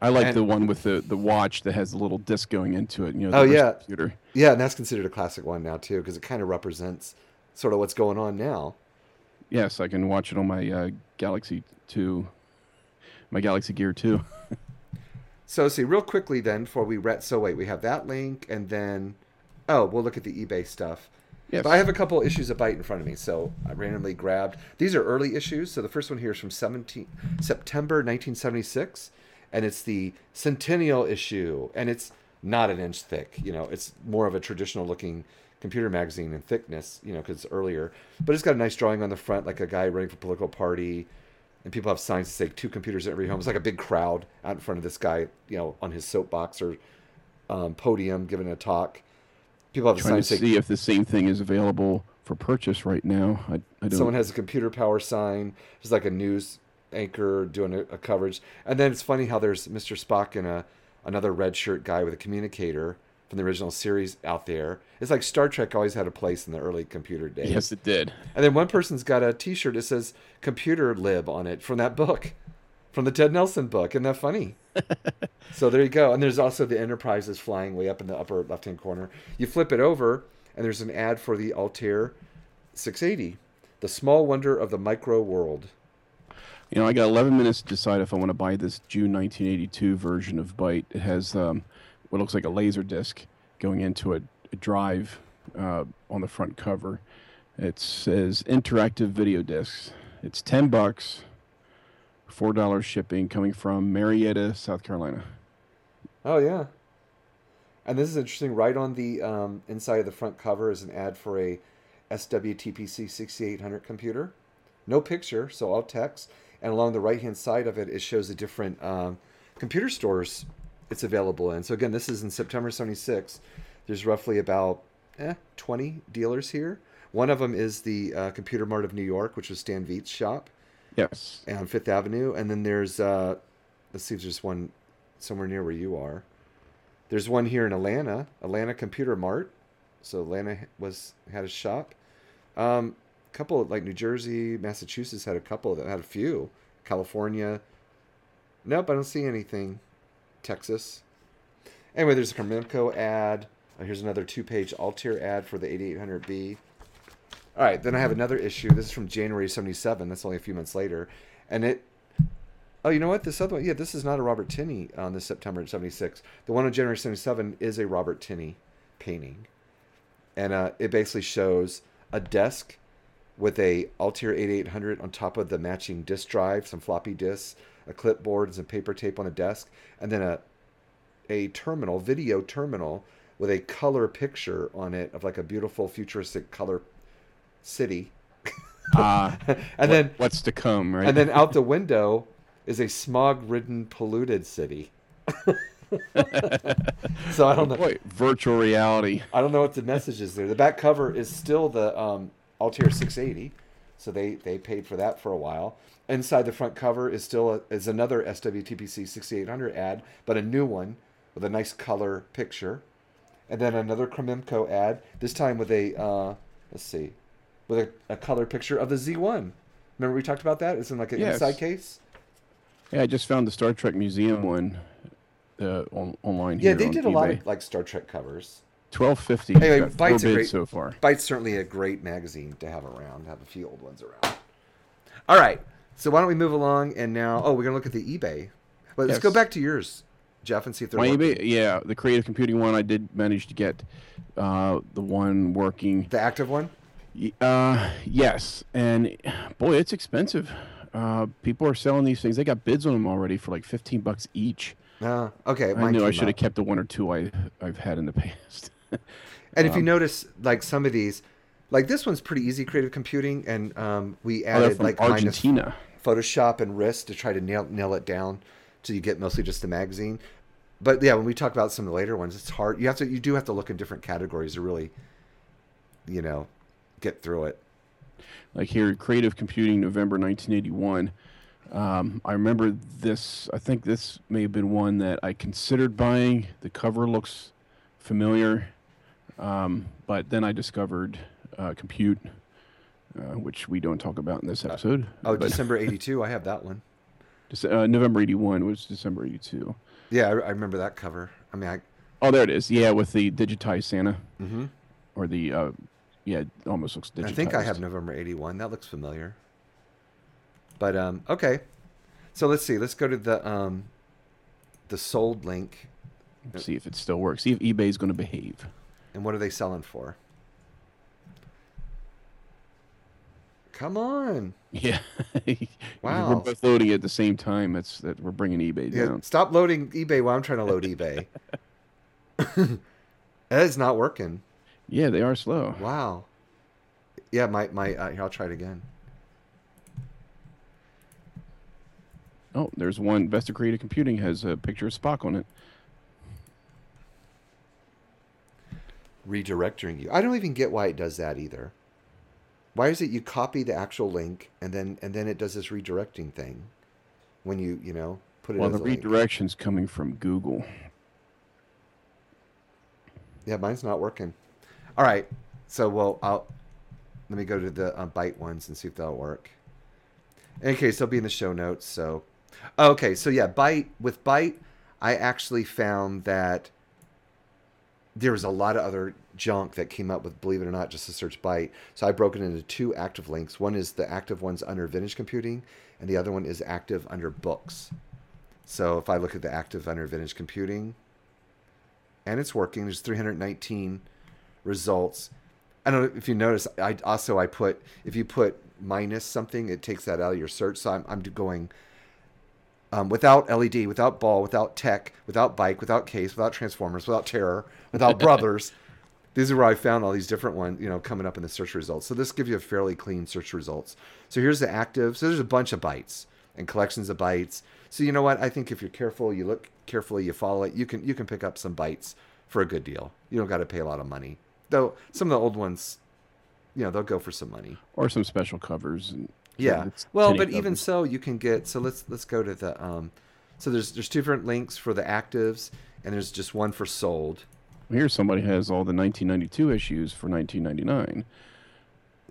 [SPEAKER 3] I like
[SPEAKER 2] And-
[SPEAKER 3] the one with the the watch that has the little disc going into it. You know, the
[SPEAKER 2] Oh,
[SPEAKER 3] wrist
[SPEAKER 2] yeah.
[SPEAKER 3] Yes, I can watch it on my uh, Galaxy 2, my Galaxy Gear 2. (laughs)
[SPEAKER 2] So see, real quickly then, before we ret. So wait, we have that link, and then, oh, we'll look at the eBay stuff.
[SPEAKER 3] Yes.
[SPEAKER 2] But I have a couple issues of Byte in front of me, so I randomly grabbed. These are early issues. So the first one here is from 17, September 1976, and it's the Centennial issue, and it's not an inch thick. You know, it's more of a traditional looking computer magazine in thickness. You know, because it's earlier, but it's got a nice drawing on the front, like a guy running for political party, and people have signs that say two computers in every home. It's like a big crowd out in front of this guy, you know, on his soapbox or um, podium giving a talk. People have
[SPEAKER 3] Trying to
[SPEAKER 2] signs that say
[SPEAKER 3] see if the same thing is available for purchase right now. I, I don't.
[SPEAKER 2] Someone has a computer power sign. There's like a news anchor doing a, a coverage, and then it's funny how there's Mr. Spock and a another red shirt guy with a communicator from the original series out there. It's like Star Trek always had a place in the early computer days.
[SPEAKER 3] yes, it did.
[SPEAKER 2] And then one person's got a T-shirt that says "Computer Lib" on it from that book, from the Ted Nelson book. Isn't that funny? (laughs) so there you go. And there's also the Enterprise is flying way up in the upper left-hand corner. You flip it over, and there's an ad for the Altair 680, the small wonder of the micro world.
[SPEAKER 3] You know, I got 11 minutes to decide if I want to buy this June 1982 version of Byte. It has um, what looks like a laser disc going into a, a drive uh, on the front cover. It says interactive video discs. It's 10 bucks, four dollars shipping, coming from Marietta, South Carolina.
[SPEAKER 2] Oh yeah. And this is interesting. Right on the um, inside of the front cover is an ad for a SWTPC 6800 computer. No picture, so all text. And along the right hand side of it, it shows the different um, computer stores it's available in. So again, this is in September 76. There's roughly about eh, 20 dealers here. One of them is the uh, Computer Mart of New York, which was Stan Veit's shop
[SPEAKER 3] Yes.
[SPEAKER 2] on Fifth Avenue, and then there's uh, let's see if there's one somewhere near where you are. There's one here in Atlanta, Atlanta Computer Mart. So Atlanta was had a shop. Um, a couple like New Jersey, Massachusetts had a couple that had a few. California. Nope, I don't see anything. Texas. Anyway, there's a Cromemco ad. Uh, here's another two-page Altair ad for the 8800B. All right, then I have another issue. This is from January 77. That's only a few months later. And it. Oh, you know what? This other one. Yeah, this is not a Robert Tinney on this September 76. The one on January 77 is a Robert Tinney painting. And uh, it basically shows a desk with a Altair 8800 on top of the matching disk drive, some floppy disks, a clipboard, and some paper tape on the desk, and then a a terminal, video terminal, with a color picture on it of like a beautiful futuristic color city. (laughs)
[SPEAKER 3] Ah, (laughs)
[SPEAKER 2] and then
[SPEAKER 3] what's to come, right?
[SPEAKER 2] and then out the (laughs) window is a smog-ridden, polluted city. so I don't know.
[SPEAKER 3] Boy, virtual reality.
[SPEAKER 2] I don't know what the message is there. The back cover is still the um, Altair 680, so they they paid for that for a while. Inside the front cover is still a, is another SWTPC 6800 ad, but a new one with a nice color picture, and then another Cromemco ad. This time with a uh, let's see, with a, a color picture of the Z1. Remember we talked about that? It's in like an
[SPEAKER 3] Yes.
[SPEAKER 2] inside case.
[SPEAKER 3] Yeah, I just found the Star Trek Museum one uh, on, online.
[SPEAKER 2] Yeah, they
[SPEAKER 3] on
[SPEAKER 2] did a lot of like Star Trek covers.
[SPEAKER 3] Twelve fifty.
[SPEAKER 2] Anyway,
[SPEAKER 3] got four
[SPEAKER 2] Byte's a great-
[SPEAKER 3] so far.
[SPEAKER 2] Byte's certainly a great magazine to have around. Have a few old ones around. All right, so why don't we move along and now? Oh, we're gonna look at the eBay. But let's go back to yours, Jeff, and see if they're
[SPEAKER 3] My
[SPEAKER 2] working.
[SPEAKER 3] eBay, yeah, the creative computing one, I did manage to get uh, the one working.
[SPEAKER 2] the active one.
[SPEAKER 3] Uh, yes, and boy, it's expensive. Uh, people are selling these things. They got bids on them already for like fifteen bucks each.
[SPEAKER 2] Uh, okay,
[SPEAKER 3] I knew I should have kept the one or two I I've had in the (laughs) past.
[SPEAKER 2] And if you
[SPEAKER 3] um,
[SPEAKER 2] notice, like some of these, like this one's pretty easy creative computing, and um, we
[SPEAKER 3] Oh,
[SPEAKER 2] added
[SPEAKER 3] from
[SPEAKER 2] like
[SPEAKER 3] Argentina.
[SPEAKER 2] Photoshop and RISC to try to nail nail it down, so you get mostly just the magazine. But yeah, when we talk about some of the later ones, it's hard. You have to, you do have to look in different categories to really, you know, get through it.
[SPEAKER 3] like here creative computing november 1981 um, i remember this i think this may have been one that i considered buying the cover looks familiar um, but then i discovered uh, compute uh, which we don't talk about in this episode
[SPEAKER 2] Oh,
[SPEAKER 3] but
[SPEAKER 2] December (laughs) '82, I have that one.
[SPEAKER 3] Uh, november 81 was december 82
[SPEAKER 2] Yeah, I, I remember that cover. I mean, I,
[SPEAKER 3] oh there it is yeah with the digitized santa
[SPEAKER 2] mm-hmm.
[SPEAKER 3] or the uh, Yeah, it almost looks digitized.
[SPEAKER 2] I think I have November 81. That looks familiar. But um okay. So let's see. Let's go to the um the sold link
[SPEAKER 3] See if it still works. See if eBay's going to behave.
[SPEAKER 2] and what are they selling for? Come on.
[SPEAKER 3] Yeah. (laughs)
[SPEAKER 2] wow.
[SPEAKER 3] We're both loading at the same time. That's that we're bringing eBay
[SPEAKER 2] Yeah,
[SPEAKER 3] down.
[SPEAKER 2] stop loading eBay while I'm trying to load eBay. (laughs) (laughs) that is not working.
[SPEAKER 3] Yeah, they are slow.
[SPEAKER 2] Wow. Yeah, my my uh, here I'll try it again.
[SPEAKER 3] Oh, there's one. Vesta Creative Computing has a picture of Spock on it.
[SPEAKER 2] Redirecting you. I don't even get why it does that either. Why is it you copy the actual link and then and then it does this redirecting thing when you you know put it
[SPEAKER 3] Well,
[SPEAKER 2] as
[SPEAKER 3] the
[SPEAKER 2] a link?
[SPEAKER 3] redirection's coming from Google.
[SPEAKER 2] Yeah, mine's not working. All right, so well, I'll let me go to the uh, Byte ones and see if that'll work. In any case, they'll be in the show notes. So, okay, so yeah, Byte with Byte, I actually found that there was a lot of other junk that came up with, believe it or not, just to search Byte. So I broke it into two active links. One is the active ones under Vintage Computing, and the other one is active under Books. So if I look at the active under Vintage Computing, and it's working. There's 319 results. I don't know if you notice. I also I put if you put minus something, it takes that out of your search. So I'm I'm going um, without LED, without ball, without tech, without bike, without case, without transformers, without terror, without (laughs) brothers. These are where I found all these different ones, you know, coming up in the search results. So this gives you a fairly clean search results. So here's the active. So there's a bunch of bytes and collections of bytes. So you know what? I think if you're careful, you look carefully, you follow it, you can you can pick up some bytes for a good deal. You don't got to pay a lot of money. Though some of the old ones, you know, they'll go for some money.
[SPEAKER 3] Or some special covers. And,
[SPEAKER 2] Yeah. Well, but even so, you can get. So let's let's go to the. Um, so there's there's two different links for the actives, and there's just one for sold.
[SPEAKER 3] Here, somebody has all the 1992 issues for 1999.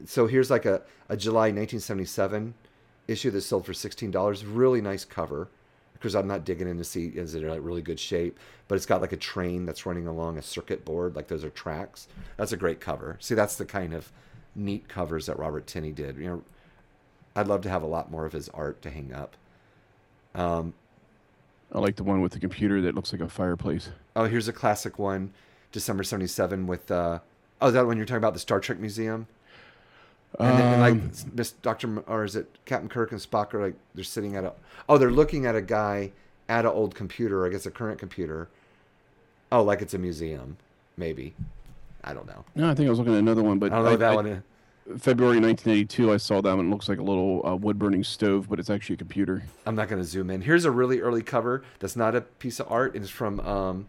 [SPEAKER 2] So here's like a, a July 1977 issue that sold for sixteen dollars. Really nice cover. Because I'm not digging in to see is it in like really good shape, but it's got like a train that's running along a circuit board, like those are tracks. That's a great cover. See, that's the kind of neat covers that Robert Tinney did. You know, I'd love to have a lot more of his art to hang up. Um,
[SPEAKER 3] I like the one with the computer that looks like a fireplace.
[SPEAKER 2] Oh, here's a classic one, December '77 with. Uh, oh, is that when you're talking about the Star Trek Museum? And, then, and
[SPEAKER 3] Um,
[SPEAKER 2] like Miss Doctor, or is it Captain Kirk and Spock are like they're sitting at a. Oh, they're looking at a guy at an old computer. I guess a current computer. Oh, like it's a museum, maybe. I don't know.
[SPEAKER 3] no, I think I was looking at another one, but
[SPEAKER 2] I don't know what that
[SPEAKER 3] I-
[SPEAKER 2] one is.
[SPEAKER 3] February 1982, I saw that one. It looks like a little uh, wood burning stove, but it's actually a computer.
[SPEAKER 2] I'm not going to zoom in. Here's a really early cover that's not a piece of art. It's from. Um,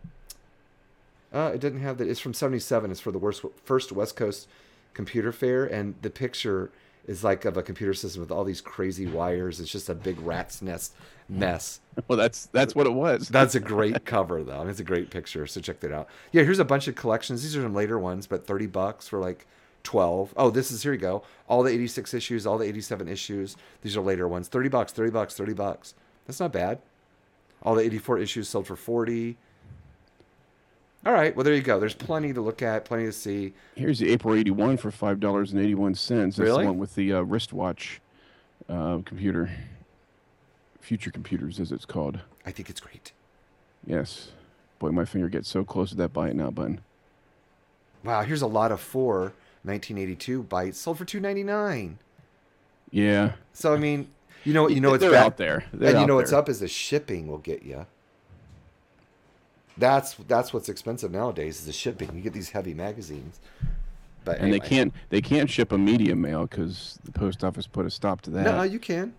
[SPEAKER 2] uh, it didn't have that. It's from '77. It's for the worst, first West Coast computer fair, and the picture is like of a computer system with all these crazy wires. It's just a big rat's nest mess. (laughs)
[SPEAKER 3] Well, that's that's what it was. (laughs)
[SPEAKER 2] That's a great (laughs) cover, though. I mean, it's a great picture. So check that out. Yeah, here's a bunch of collections. These are some later ones, but 30 bucks for like 12. Oh, this is here you go. All the 86 issues, all the 87 issues. These are later ones. 30 bucks, 30 bucks, 30 bucks. That's not bad. All the 84 issues sold for 40. All right, well there you go. There's plenty to look at, plenty to see.
[SPEAKER 3] Here's the April 81 for five dollars and 81 cents. That's
[SPEAKER 2] Really?
[SPEAKER 3] the one with the uh, wristwatch uh, computer. Future computers, as it's called.
[SPEAKER 2] I think it's great.
[SPEAKER 3] Yes. Boy, my finger gets so close to that buy it now button.
[SPEAKER 2] Wow, here's a lot of four 1982 bytes sold for 2.99.
[SPEAKER 3] Yeah.
[SPEAKER 2] So I mean, you know, what you know it's
[SPEAKER 3] they're out there. They're
[SPEAKER 2] and you know what's up is the shipping will get you. That's that's what's expensive nowadays is the shipping. You get these heavy magazines, but
[SPEAKER 3] And they can't they can't ship a media mail because the post office put a stop to that.
[SPEAKER 2] No, you can.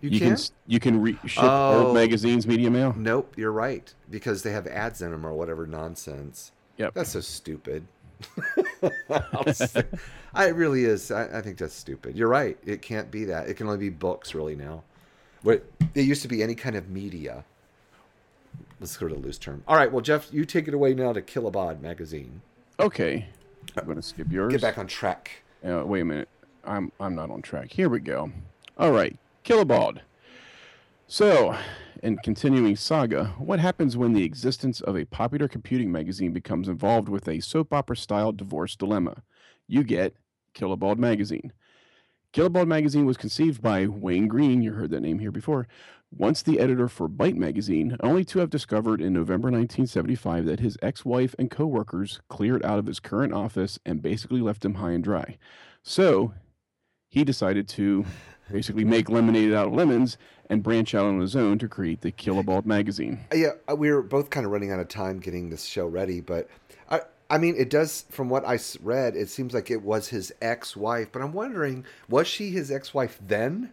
[SPEAKER 2] You,
[SPEAKER 3] you
[SPEAKER 2] can.
[SPEAKER 3] can you can re- ship
[SPEAKER 2] Oh.
[SPEAKER 3] old magazines media mail.
[SPEAKER 2] Nope, you're right because they have ads in them or whatever nonsense.
[SPEAKER 3] Yep.
[SPEAKER 2] That's so stupid. (laughs) I, it really is. I, I think that's stupid. You're right. It can't be that. It can only be books really now. What it used to be any kind of media. Let's go to the loose term. All right. Well, Jeff, you take it away now to Kilobaud magazine.
[SPEAKER 3] Okay. I'm gonna skip yours.
[SPEAKER 2] Get back on track.
[SPEAKER 3] Uh, wait a minute. I'm I'm not on track. Here we go. All right, Kilobaud. So, in continuing saga, what happens when the existence of a popular computing magazine becomes involved with a soap opera style divorce dilemma? You get Kilobaud Magazine. Kilobaud Magazine was conceived by Wayne Green, you heard that name here before, once the editor for Byte magazine, only to have discovered in November 1975 that his ex wife and co workers cleared out of his current office and basically left him high and dry. So he decided to (laughs) basically make lemonade out of lemons and branch out on his own to create the Kilobaud magazine.
[SPEAKER 2] Yeah, uh, we were both kind of running out of time getting this show ready, but I, mean, it does. From what I read, it seems like it was his ex-wife. But I'm wondering, was she his ex-wife then,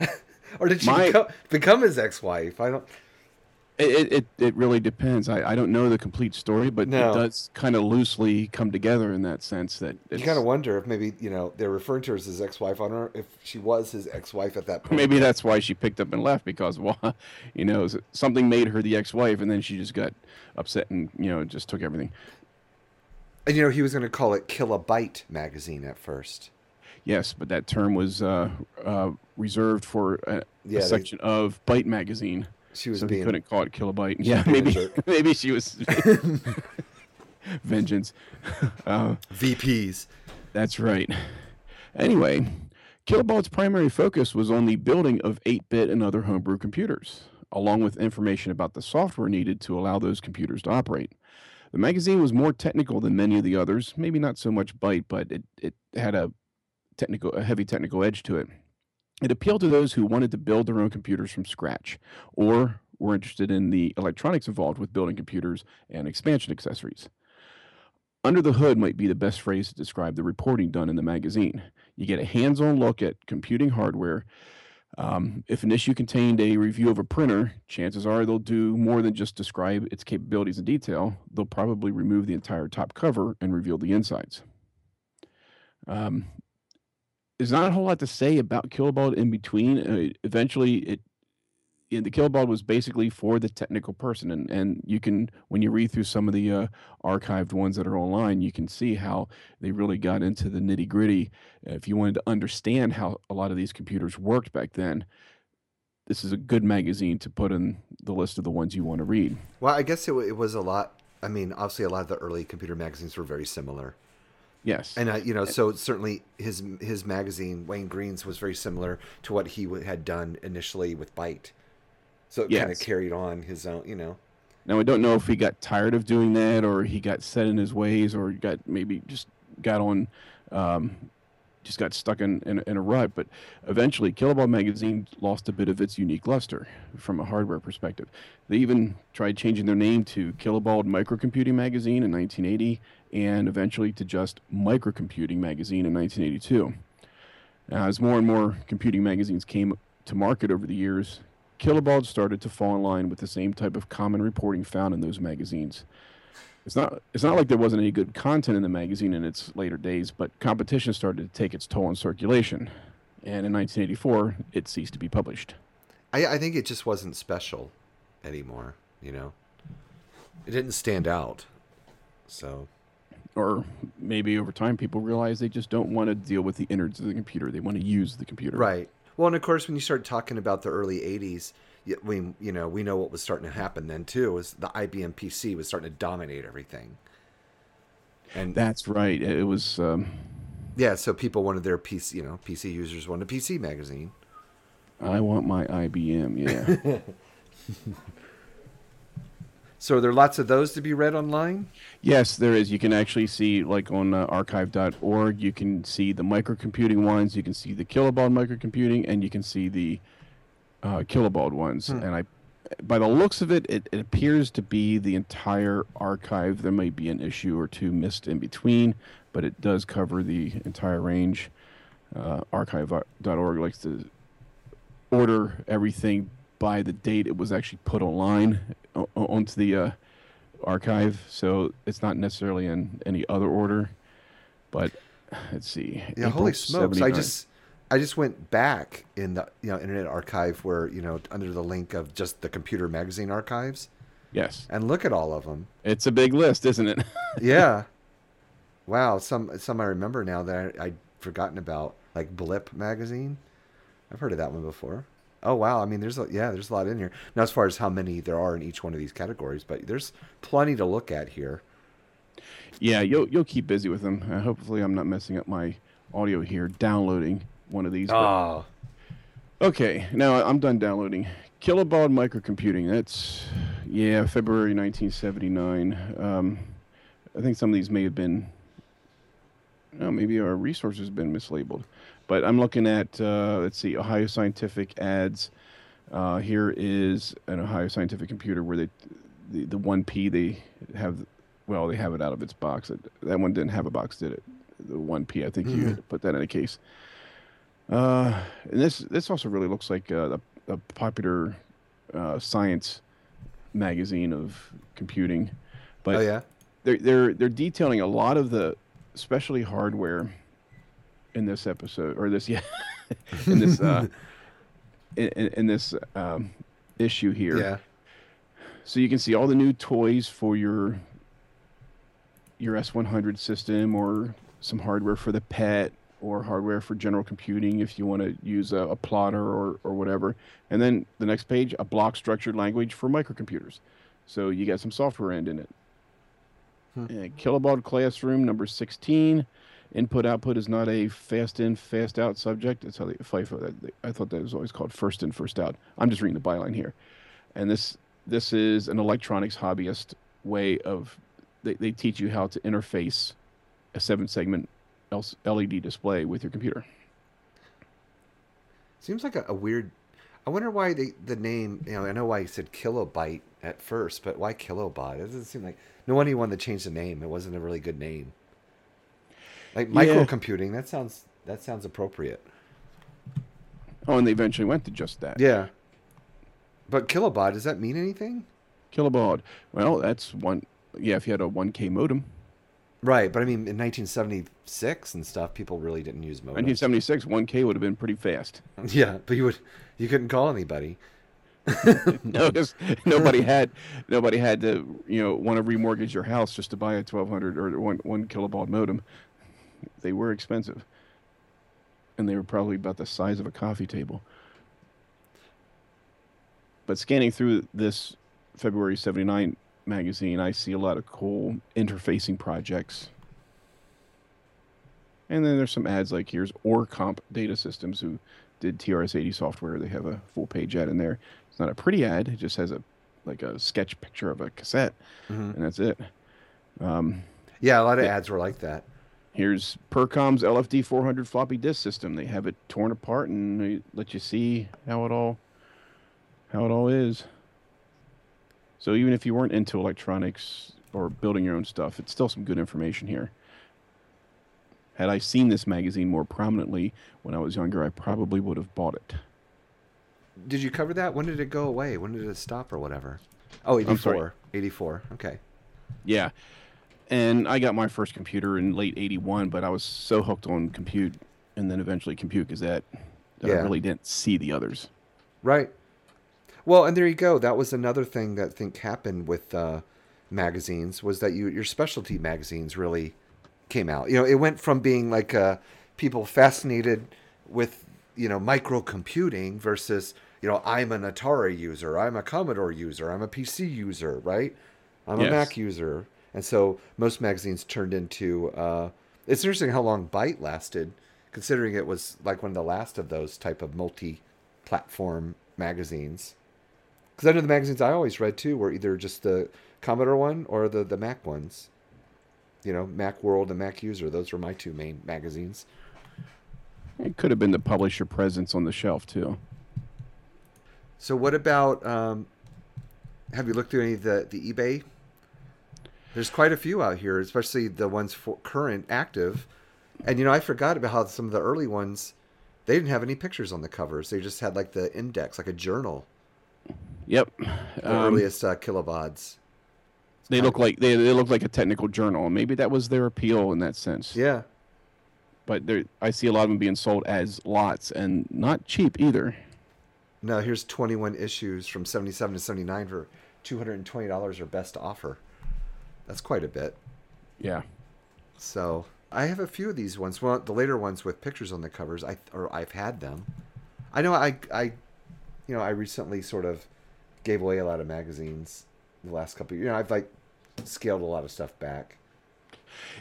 [SPEAKER 2] (laughs) or did she
[SPEAKER 3] My-
[SPEAKER 2] become, become his ex-wife? I don't.
[SPEAKER 3] It, it, it really depends. I, I don't know the complete story, but
[SPEAKER 2] No.
[SPEAKER 3] it does kind of loosely come together in that sense that
[SPEAKER 2] You kind of wonder if maybe you know they're referring to her as his ex-wife on her, if she was his ex-wife at that point.
[SPEAKER 3] maybe that's why she picked up and left because (laughs) well, you know something made her the ex-wife and then she just got upset and you know just took everything.
[SPEAKER 2] And you know he was going to call it Kilobyte magazine at first.
[SPEAKER 3] Yes, but that term was uh, uh, reserved for a,
[SPEAKER 2] Yeah,
[SPEAKER 3] a
[SPEAKER 2] they-
[SPEAKER 3] section of Byte magazine,
[SPEAKER 2] She was
[SPEAKER 3] so he
[SPEAKER 2] being
[SPEAKER 3] couldn't call it kilobyte. Yeah, maybe (laughs) maybe she was (laughs) vengeance. Uh,
[SPEAKER 2] VPs.
[SPEAKER 3] That's right. Anyway, Kilobaud's primary focus was on the building of 8 bit and other homebrew computers, along with information about the software needed to allow those computers to operate. The magazine was more technical than many of the others, maybe not so much Byte, but it, it had a technical a heavy technical edge to it. It appealed to those who wanted to build their own computers from scratch or were interested in the electronics involved with building computers and expansion accessories. Under the hood might be the best phrase to describe the reporting done in the magazine. You get a hands on look at computing hardware. Um, if an issue contained a review of a printer, chances are they'll do more than just describe its capabilities in detail. They'll probably remove the entire top cover and reveal the insides. Um, there's not a whole lot to say about Kilobaud in between. Uh, eventually, it yeah, the Kilobaud was basically for the technical person, and and you can when you read through some of the uh, archived ones that are online, you can see how they really got into the nitty gritty. If you wanted to understand how a lot of these computers worked back then, this is a good magazine to put in the list of the ones you want to read.
[SPEAKER 2] Well, I guess it, it was a lot. I mean, obviously, a lot of the early computer magazines were very similar,
[SPEAKER 3] Yes,
[SPEAKER 2] and uh, you know, so certainly his his magazine, Wayne Green's, was very similar to what he had done initially with Byte. So it kind of carried on his own, you know.
[SPEAKER 3] Now I don't know if he got tired of doing that, or he got set in his ways, or got maybe just got on, um, just got stuck in, in, in a rut. But eventually, Kilobaud magazine lost a bit of its unique luster from a hardware perspective. They even tried changing their name to Kilobaud Microcomputing Magazine in 1980, and eventually to just Microcomputing Magazine in 1982. Now, as more and more computing magazines came to market over the years, Kilobaud started to fall in line with the same type of common reporting found in those magazines. It's not it's not like there wasn't any good content in the magazine in its later days, but competition started to take its toll on circulation. And in 1984, it ceased to be published.
[SPEAKER 2] I, I think it just wasn't special anymore. You know, it didn't stand out. So
[SPEAKER 3] Or maybe over time, people realize they just don't want to deal with the innards of the computer. They want to use the computer.
[SPEAKER 2] Right. Well, and of course, when you start talking about the early '80s, we you know we know what was starting to happen then too. Was the IBM PC was starting to dominate everything, and
[SPEAKER 3] That's right. It was. Um,
[SPEAKER 2] yeah, so people wanted their PC, you know, PC users wanted a PC magazine.
[SPEAKER 3] I want my IBM. Yeah. (laughs)
[SPEAKER 2] So are there lots of those to be read online?
[SPEAKER 3] Yes, there is. You can actually see, like on uh, archive.org, you can see the microcomputing ones, you can see the kilobaud microcomputing, and you can see the uh, kilobaud ones. And I, by the looks of it, it, it appears to be the entire archive. There might be an issue or two missed in between, but it does cover the entire range. Uh, archive.org likes to order everything by the date it was actually put online onto the uh, archive, so it's not necessarily in any other order. But let's see.
[SPEAKER 2] Yeah,
[SPEAKER 3] April
[SPEAKER 2] holy smokes! I just I just went back in the you know Internet Archive where you know under the link of just the computer magazine archives
[SPEAKER 3] yes,
[SPEAKER 2] and look at all of them.
[SPEAKER 3] it's a big list, isn't it? (laughs)
[SPEAKER 2] yeah. Wow, some some I remember now that I, I'd forgotten about, like Blip magazine. I've heard of that one before. Oh wow, I mean, there's a, yeah, there's a lot in here. Now, as far as how many there are in each one of these categories, but there's plenty to look at here.
[SPEAKER 3] yeah, you'll you'll keep busy with them. Uh, hopefully, I'm not messing up my audio here, downloading one of these. but-
[SPEAKER 2] Oh,
[SPEAKER 3] Okay, now I'm done downloading. Kilobaud Microcomputing. That's yeah, February 1979. Um, I think some of these may have been. Oh, maybe our resources have been mislabeled, but I'm looking at uh, let's see, Ohio Scientific ads. Uh, here is an Ohio Scientific computer where they, the the one P they have, well they have it out of its box. That that one didn't have a box, did it? The one P. I think you had to put that in a case. Uh, and this this also really looks like uh, a, a popular uh, science magazine of computing, but
[SPEAKER 2] oh yeah.
[SPEAKER 3] they're they're they're detailing a lot of the specialty hardware in this episode or this (laughs) yeah in this uh, (laughs) in, in this um, issue here.
[SPEAKER 2] Yeah.
[SPEAKER 3] So you can see all the new toys for your your S100 system or some hardware for the pet or hardware for general computing if you want to use a, a plotter or, or whatever. And then the next page, a block structured language for microcomputers. So you got some software end in it.
[SPEAKER 2] Hmm.
[SPEAKER 3] Kilobaud Classroom number 16. Input output is not a fast in, fast out subject. That's how they FIFO. I thought that was always called first in, first out. I'm just reading the byline here. And this this is an electronics hobbyist way of they, they teach you how to interface a seven segment LED display with your computer.
[SPEAKER 2] Seems like a, a weird. I wonder why they the name. You know, I know why you said kilobyte at first, but why kilobot? It doesn't seem like no wonder you wanted to change the name. It wasn't a really good name. Like
[SPEAKER 3] Yeah.
[SPEAKER 2] microcomputing. That sounds that sounds appropriate.
[SPEAKER 3] Oh, and they eventually went to just that.
[SPEAKER 2] Yeah. But kilobot does that mean anything?
[SPEAKER 3] Kilobaud. Well, that's one. Yeah, if you had a 1K modem.
[SPEAKER 2] Right, but I mean, in 1976 and stuff, people really didn't use modems.
[SPEAKER 3] 1976, 1K would have been pretty fast. (laughs)
[SPEAKER 2] Yeah, but you would you couldn't call anybody. (laughs)
[SPEAKER 3] no, 'cause nobody had nobody had to you know want to remortgage your house just to buy a 1200 or one one kilobaud modem. They were expensive, and they were probably about the size of a coffee table. But scanning through this February 79 magazine, I see a lot of cool interfacing projects. And then there's some ads like here's OrComp Data Systems who did TRS-80 software. They have a full page ad in there. It's not a pretty ad. It just has a like a sketch picture of a cassette,
[SPEAKER 2] Mhm.
[SPEAKER 3] and that's it. Um,
[SPEAKER 2] Yeah, a lot of
[SPEAKER 3] Yeah.
[SPEAKER 2] ads were like that.
[SPEAKER 3] Here's Percom's LFD 400 floppy disk system. They have it torn apart and they let you see how it all how it all is. So even if you weren't into electronics or building your own stuff, it's still some good information here. Had I seen this magazine more prominently when I was younger, I probably would have bought it.
[SPEAKER 2] Did you cover that? When did it go away? When did it stop or whatever? Oh,
[SPEAKER 3] I'm sorry.
[SPEAKER 2] 84. 84. Okay.
[SPEAKER 3] Yeah. And I got my first computer in late 81, but I was so hooked on compute and then eventually compute Gazette that I really didn't see the others.
[SPEAKER 2] Right. Well, and there you go. That was another thing that I think happened with uh, magazines was that you your specialty magazines really came out. You know, it went from being like uh, people fascinated with you know microcomputing versus you know I'm an Atari user, I'm a Commodore user, I'm a PC user, right? I'm a Mac user, and so most magazines turned into. Uh, it's interesting how long Byte lasted, considering it was like one of the last of those type of multi-platform magazines. Because I know the magazines I always read too were either just the Commodore one or the the Mac ones. You know, Mac World and Mac User. Those were my two main magazines.
[SPEAKER 3] It could have been the publisher presence on the shelf, too.
[SPEAKER 2] So what about? Um, have you looked through any of the the eBay? There's quite a few out here, especially the ones for current active. And you know, I forgot about how some of the early ones, they didn't have any pictures on the covers. They just had like the index, like a journal.
[SPEAKER 3] Yep.
[SPEAKER 2] The
[SPEAKER 3] Um,
[SPEAKER 2] earliest uh, kilobauds.
[SPEAKER 3] they look like they, they look like a technical journal. Maybe that was their appeal in that sense.
[SPEAKER 2] Yeah.
[SPEAKER 3] But there, I see a lot of them being sold as lots and not cheap either.
[SPEAKER 2] Now here's 21 issues from 77 to 79 for $220 or best offer. That's quite a bit.
[SPEAKER 3] Yeah.
[SPEAKER 2] So I have a few of these ones. Well, the later ones with pictures on the covers, I or I've had them. I know I I, you know, I recently sort of gave away a lot of magazines the last couple. Of, you know, I've like scaled a lot of stuff back.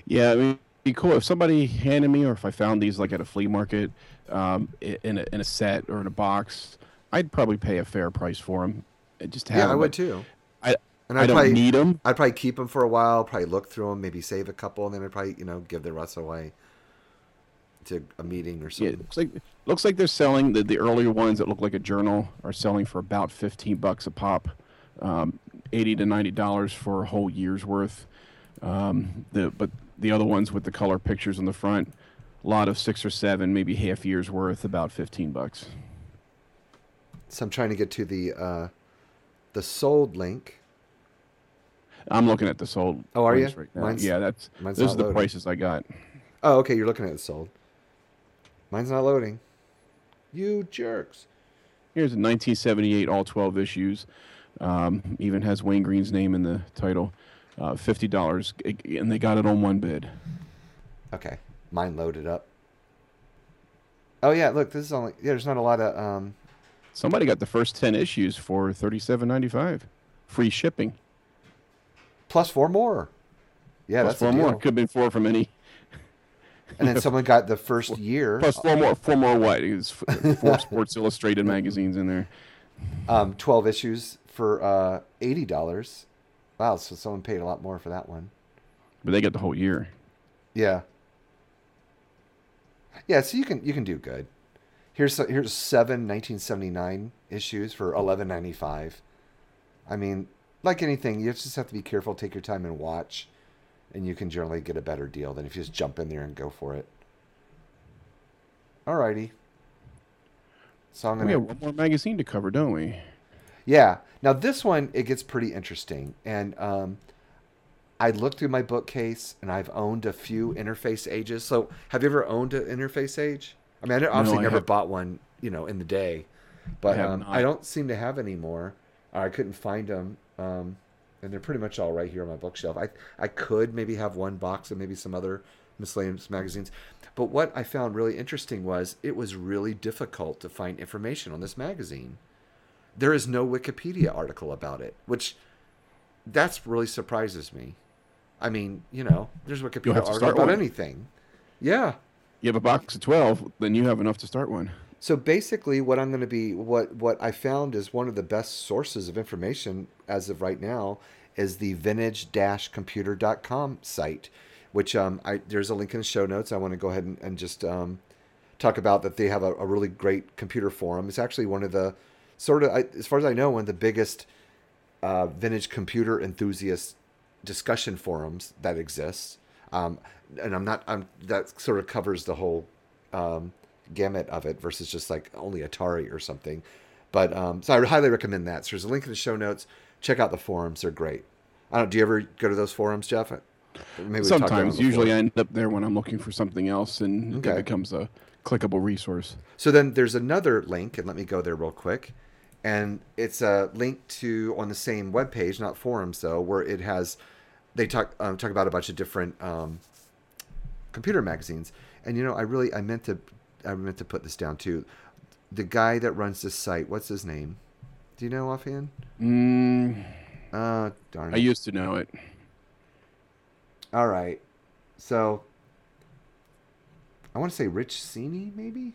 [SPEAKER 3] Yeah, I mean, be cool if somebody handed me, or if I found these like at a flea market, um, in a, in a set or in a box. I'd probably pay a fair price for them. Just to have
[SPEAKER 2] Yeah, I would too.
[SPEAKER 3] I
[SPEAKER 2] And
[SPEAKER 3] I
[SPEAKER 2] I'd
[SPEAKER 3] don't
[SPEAKER 2] probably,
[SPEAKER 3] need them.
[SPEAKER 2] I'd probably keep them for a while, probably look through them, maybe save a couple, and then I'd probably, you know, give the rest away to a meeting or something.
[SPEAKER 3] it looks like looks like they're selling the, the earlier ones that look like a journal are selling for about fifteen bucks a pop, um, eighty to ninety dollars for a whole year's worth. Um, the but the other ones with the color pictures on the front, a lot of six or seven, maybe half years worth, about fifteen bucks.
[SPEAKER 2] So I'm trying to get to the uh, the sold link.
[SPEAKER 3] I'm looking at the sold.
[SPEAKER 2] Oh, are you?
[SPEAKER 3] Right now.
[SPEAKER 2] Mine's-
[SPEAKER 3] yeah, that's
[SPEAKER 2] mine's
[SPEAKER 3] those are the
[SPEAKER 2] loading.
[SPEAKER 3] prices I got.
[SPEAKER 2] Oh, okay, you're looking at the sold. Mine's not loading. You jerks.
[SPEAKER 3] Here's a 1978, all 12 issues. Um, even has Wayne Green's name in the title. Uh, Fifty dollars, and they got it on one bid.
[SPEAKER 2] Okay, mine loaded up. Oh yeah, look, this is only yeah. There's not a lot of um.
[SPEAKER 3] Somebody got the first 10 issues for 37.95, free shipping.
[SPEAKER 2] Plus four more. Yeah,
[SPEAKER 3] plus
[SPEAKER 2] that's
[SPEAKER 3] four more. Could have been four from any.
[SPEAKER 2] And then someone got the first year.
[SPEAKER 3] Plus four more. Four more what? It's f- four (laughs) Sports Illustrated magazines in there.
[SPEAKER 2] um, 12 issues for uh, $80. Wow, so someone paid a lot more for that one.
[SPEAKER 3] But they got the whole year.
[SPEAKER 2] Yeah. Yeah, so you can you can do good. Here's here's seven 1979 issues for 11.95. I mean, like anything, you just have to be careful, take your time and watch, and you can generally get a better deal than if you just jump in there and go for it. Alrighty. So I'm
[SPEAKER 3] We
[SPEAKER 2] gonna We
[SPEAKER 3] have one more magazine to cover, don't we?
[SPEAKER 2] Yeah. Now this one it gets pretty interesting, and um, I looked through my bookcase, and I've owned a few Interface Ages. So have you ever owned an Interface Age? I mean, I obviously
[SPEAKER 3] I
[SPEAKER 2] never
[SPEAKER 3] have-
[SPEAKER 2] bought one, you know, in the day, but
[SPEAKER 3] have
[SPEAKER 2] um. I don't seem to have any more. I couldn't find them, um, and they're pretty much all right here on my bookshelf. I I could maybe have one box and maybe some other miscellaneous magazines, but what I found really interesting was it was really difficult to find information on this magazine there is no Wikipedia article about it, which that's really surprises me. I mean, you know, there's Wikipedia article about
[SPEAKER 3] one.
[SPEAKER 2] anything. Yeah.
[SPEAKER 3] You have a box of 12, then you have enough to start one.
[SPEAKER 2] So basically, what I'm going to be what what I found is one of the best sources of information as of right now is the vintage-computer.com site, which um I there's a link in the show notes. I want to go ahead and, and just um talk about that they have a, a really great computer forum. It's actually one of the sort of I, as far as I know one of the biggest uh, vintage computer enthusiast discussion forums that exists. Um, and I'm not I'm that sort of covers the whole um, gamut of it versus just like only Atari or something. But um, so I highly recommend that. So there's a link in the show notes. Check out the forums; they're great. I don't. Do you ever go to those forums, Jeff? Maybe we about
[SPEAKER 3] Sometimes, usually I end up there when I'm looking for something else, and
[SPEAKER 2] Okay.
[SPEAKER 3] it becomes a clickable resource.
[SPEAKER 2] So then there's another link, and let me go there real quick. And it's a link to on the same web page, not forums though, where it has they talk um, talk about a bunch of different um, computer magazines. And you know, I really I meant to I meant to put this down too. The guy that runs this site, what's his name? Do you know offhand?
[SPEAKER 3] Mm,
[SPEAKER 2] Uh, darn it.
[SPEAKER 3] I used to know it.
[SPEAKER 2] All right. So I want to say Rich Cini, maybe?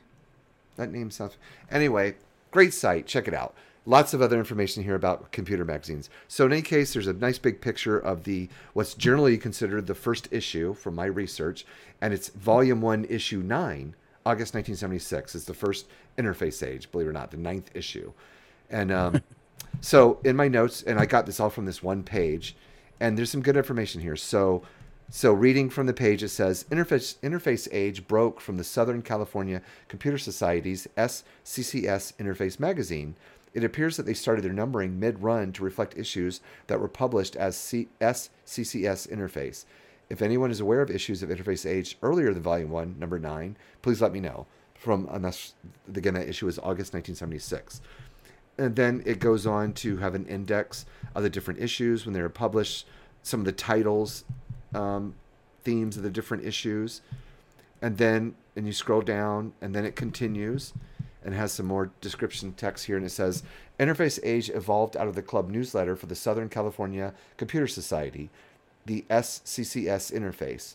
[SPEAKER 2] That name sounds. Anyway, great site. Check it out. Lots of other information here about computer magazines. So in any case, there's a nice big picture of the what's generally considered the first issue from my research, and it's Volume One, Issue Nine, August 1976. It's the first interface age, believe it or not, the ninth issue. And um, (laughs) so in my notes, and I got this all from this one page, and there's some good information here. So, so reading from the page, it says interface interface age broke from the Southern California Computer Society's SCCS Interface magazine. It appears that they started their numbering mid-run to reflect issues that were published as C- SCCS Interface. If anyone is aware of issues of Interface Age earlier than Volume One, Number Nine, please let me know. From unless again that issue is August 1976 and then it goes on to have an index of the different issues when they were published, some of the titles, um, themes of the different issues, and then and you scroll down, and then it continues, and has some more description text here, and it says Interface Age evolved out of the club newsletter for the Southern California Computer Society, the SCCS interface.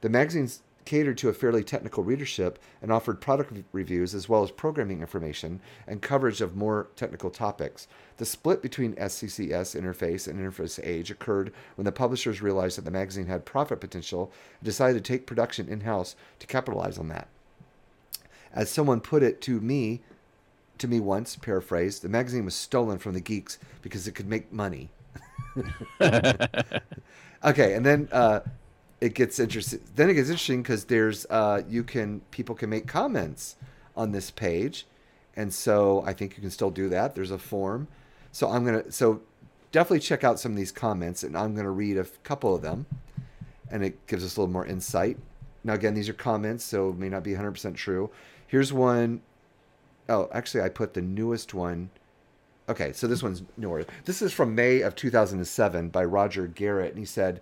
[SPEAKER 2] The magazines catered to a fairly technical readership and offered product reviews as well as programming information and coverage of more technical topics. The split between SCCS Interface and Interface Age occurred when the publishers realized that the magazine had profit potential and decided to take production in house to capitalize on that. As someone put it to me, to me once, paraphrased, the magazine was stolen from the geeks because it could make money. (laughs) okay, and then uh, it gets interesting. Then it gets interesting because there's uh, you can people can make comments on this page, and so I think you can still do that. There's a form, so I'm gonna so definitely check out some of these comments, and I'm gonna read a couple of them, and it gives us a little more insight. Now again, these are comments, so may not be 100% true. Here's one oh actually I put the newest one. Okay, so this one's newer. This is from May of 2007 by Roger Garrett, and he said.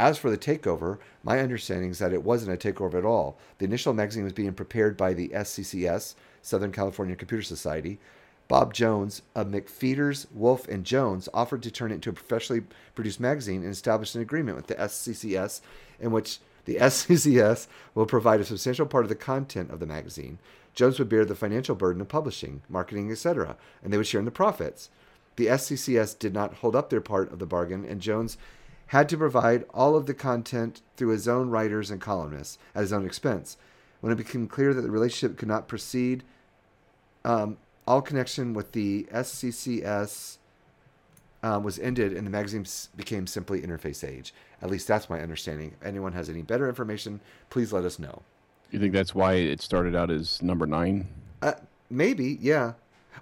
[SPEAKER 2] As for the takeover, my understanding is that it wasn't a takeover at all. The initial magazine was being prepared by the SCCS, Southern California Computer Society. Bob Jones of McFeeters, Wolf, and Jones offered to turn it into a professionally produced magazine and established an agreement with the SCCS in which the (laughs) SCCS will provide a substantial part of the content of the magazine. Jones would bear the financial burden of publishing, marketing, etc., and they would share in the profits. The SCCS did not hold up their part of the bargain, and Jones had to provide all of the content through his own writers and columnists at his own expense. When it became clear that the relationship could not proceed, um, all connection with the SCCS um, was ended and the magazine became simply Interface Age. At least that's my understanding. If anyone has any better information, please let us know.
[SPEAKER 3] You think that's why it started out as number nine?
[SPEAKER 2] Uh, maybe, yeah.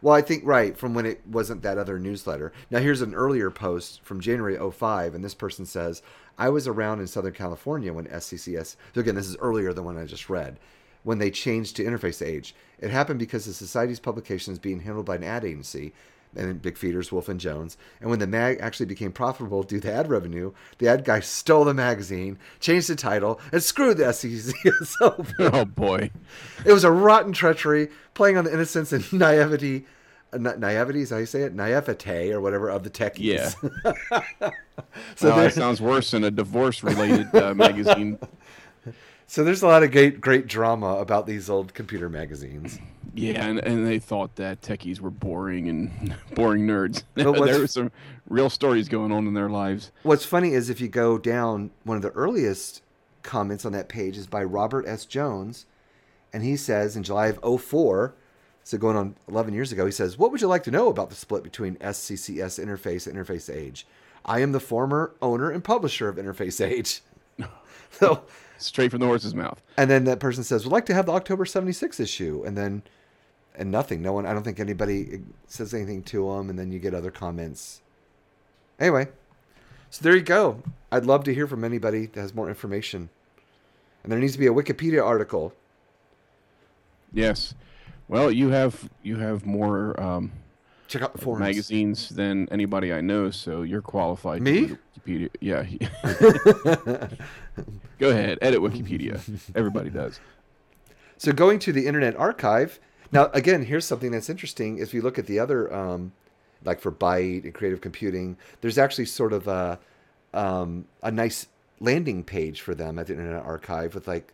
[SPEAKER 2] Well, I think right from when it wasn't that other newsletter. Now here's an earlier post from January 05 and this person says, "I was around in Southern California when SCCS So again, this is earlier than one I just read. When they changed to Interface Age, it happened because the society's publication is being handled by an ad agency, and McFeeters, Wolf and Jones. And when the mag actually became profitable due to ad revenue, the ad guy stole the magazine, changed the title, and screwed the SCCS over. (laughs)
[SPEAKER 3] Oh boy,
[SPEAKER 2] it was a rotten treachery, playing on the innocence and (laughs) naivety. Uh, na- naivety is how you say it, naivete or whatever of the techies.
[SPEAKER 3] Yeah. (laughs) so that sounds worse than a divorce-related uh, magazine.
[SPEAKER 2] So there's a lot of great, great drama about these old computer magazines.
[SPEAKER 3] Yeah, and, and they thought that techies were boring and (laughs) boring nerds. But (laughs) there were some real stories going on in their lives.
[SPEAKER 2] What's funny is if you go down, one of the earliest comments on that page is by Robert S. Jones, and he says in July of 04, so going on 11 years ago, he says, What would you like to know about the split between SCCS Interface and Interface Age? I am the former owner and publisher of Interface Age. (laughs)
[SPEAKER 3] so straight from the horse's mouth.
[SPEAKER 2] And then that person says, "We'd like to have the October '76 issue," and then and nothing. No one. I don't think anybody says anything to them. And then you get other comments. Anyway, so there you go. I'd love to hear from anybody that has more information. And there needs to be a Wikipedia article.
[SPEAKER 3] Yes. Well, you have you have more um,
[SPEAKER 2] check out the forums.
[SPEAKER 3] magazines than anybody I know, so you're qualified.
[SPEAKER 2] Me?
[SPEAKER 3] Wikipedia. Yeah. (laughs) (laughs) (laughs) Go ahead, edit Wikipedia. Everybody does.
[SPEAKER 2] So going to the Internet Archive. Now, again, here's something that's interesting. If you look at the other, um, like for Byte and Creative Computing, there's actually sort of a um, a nice landing page for them at the Internet Archive with like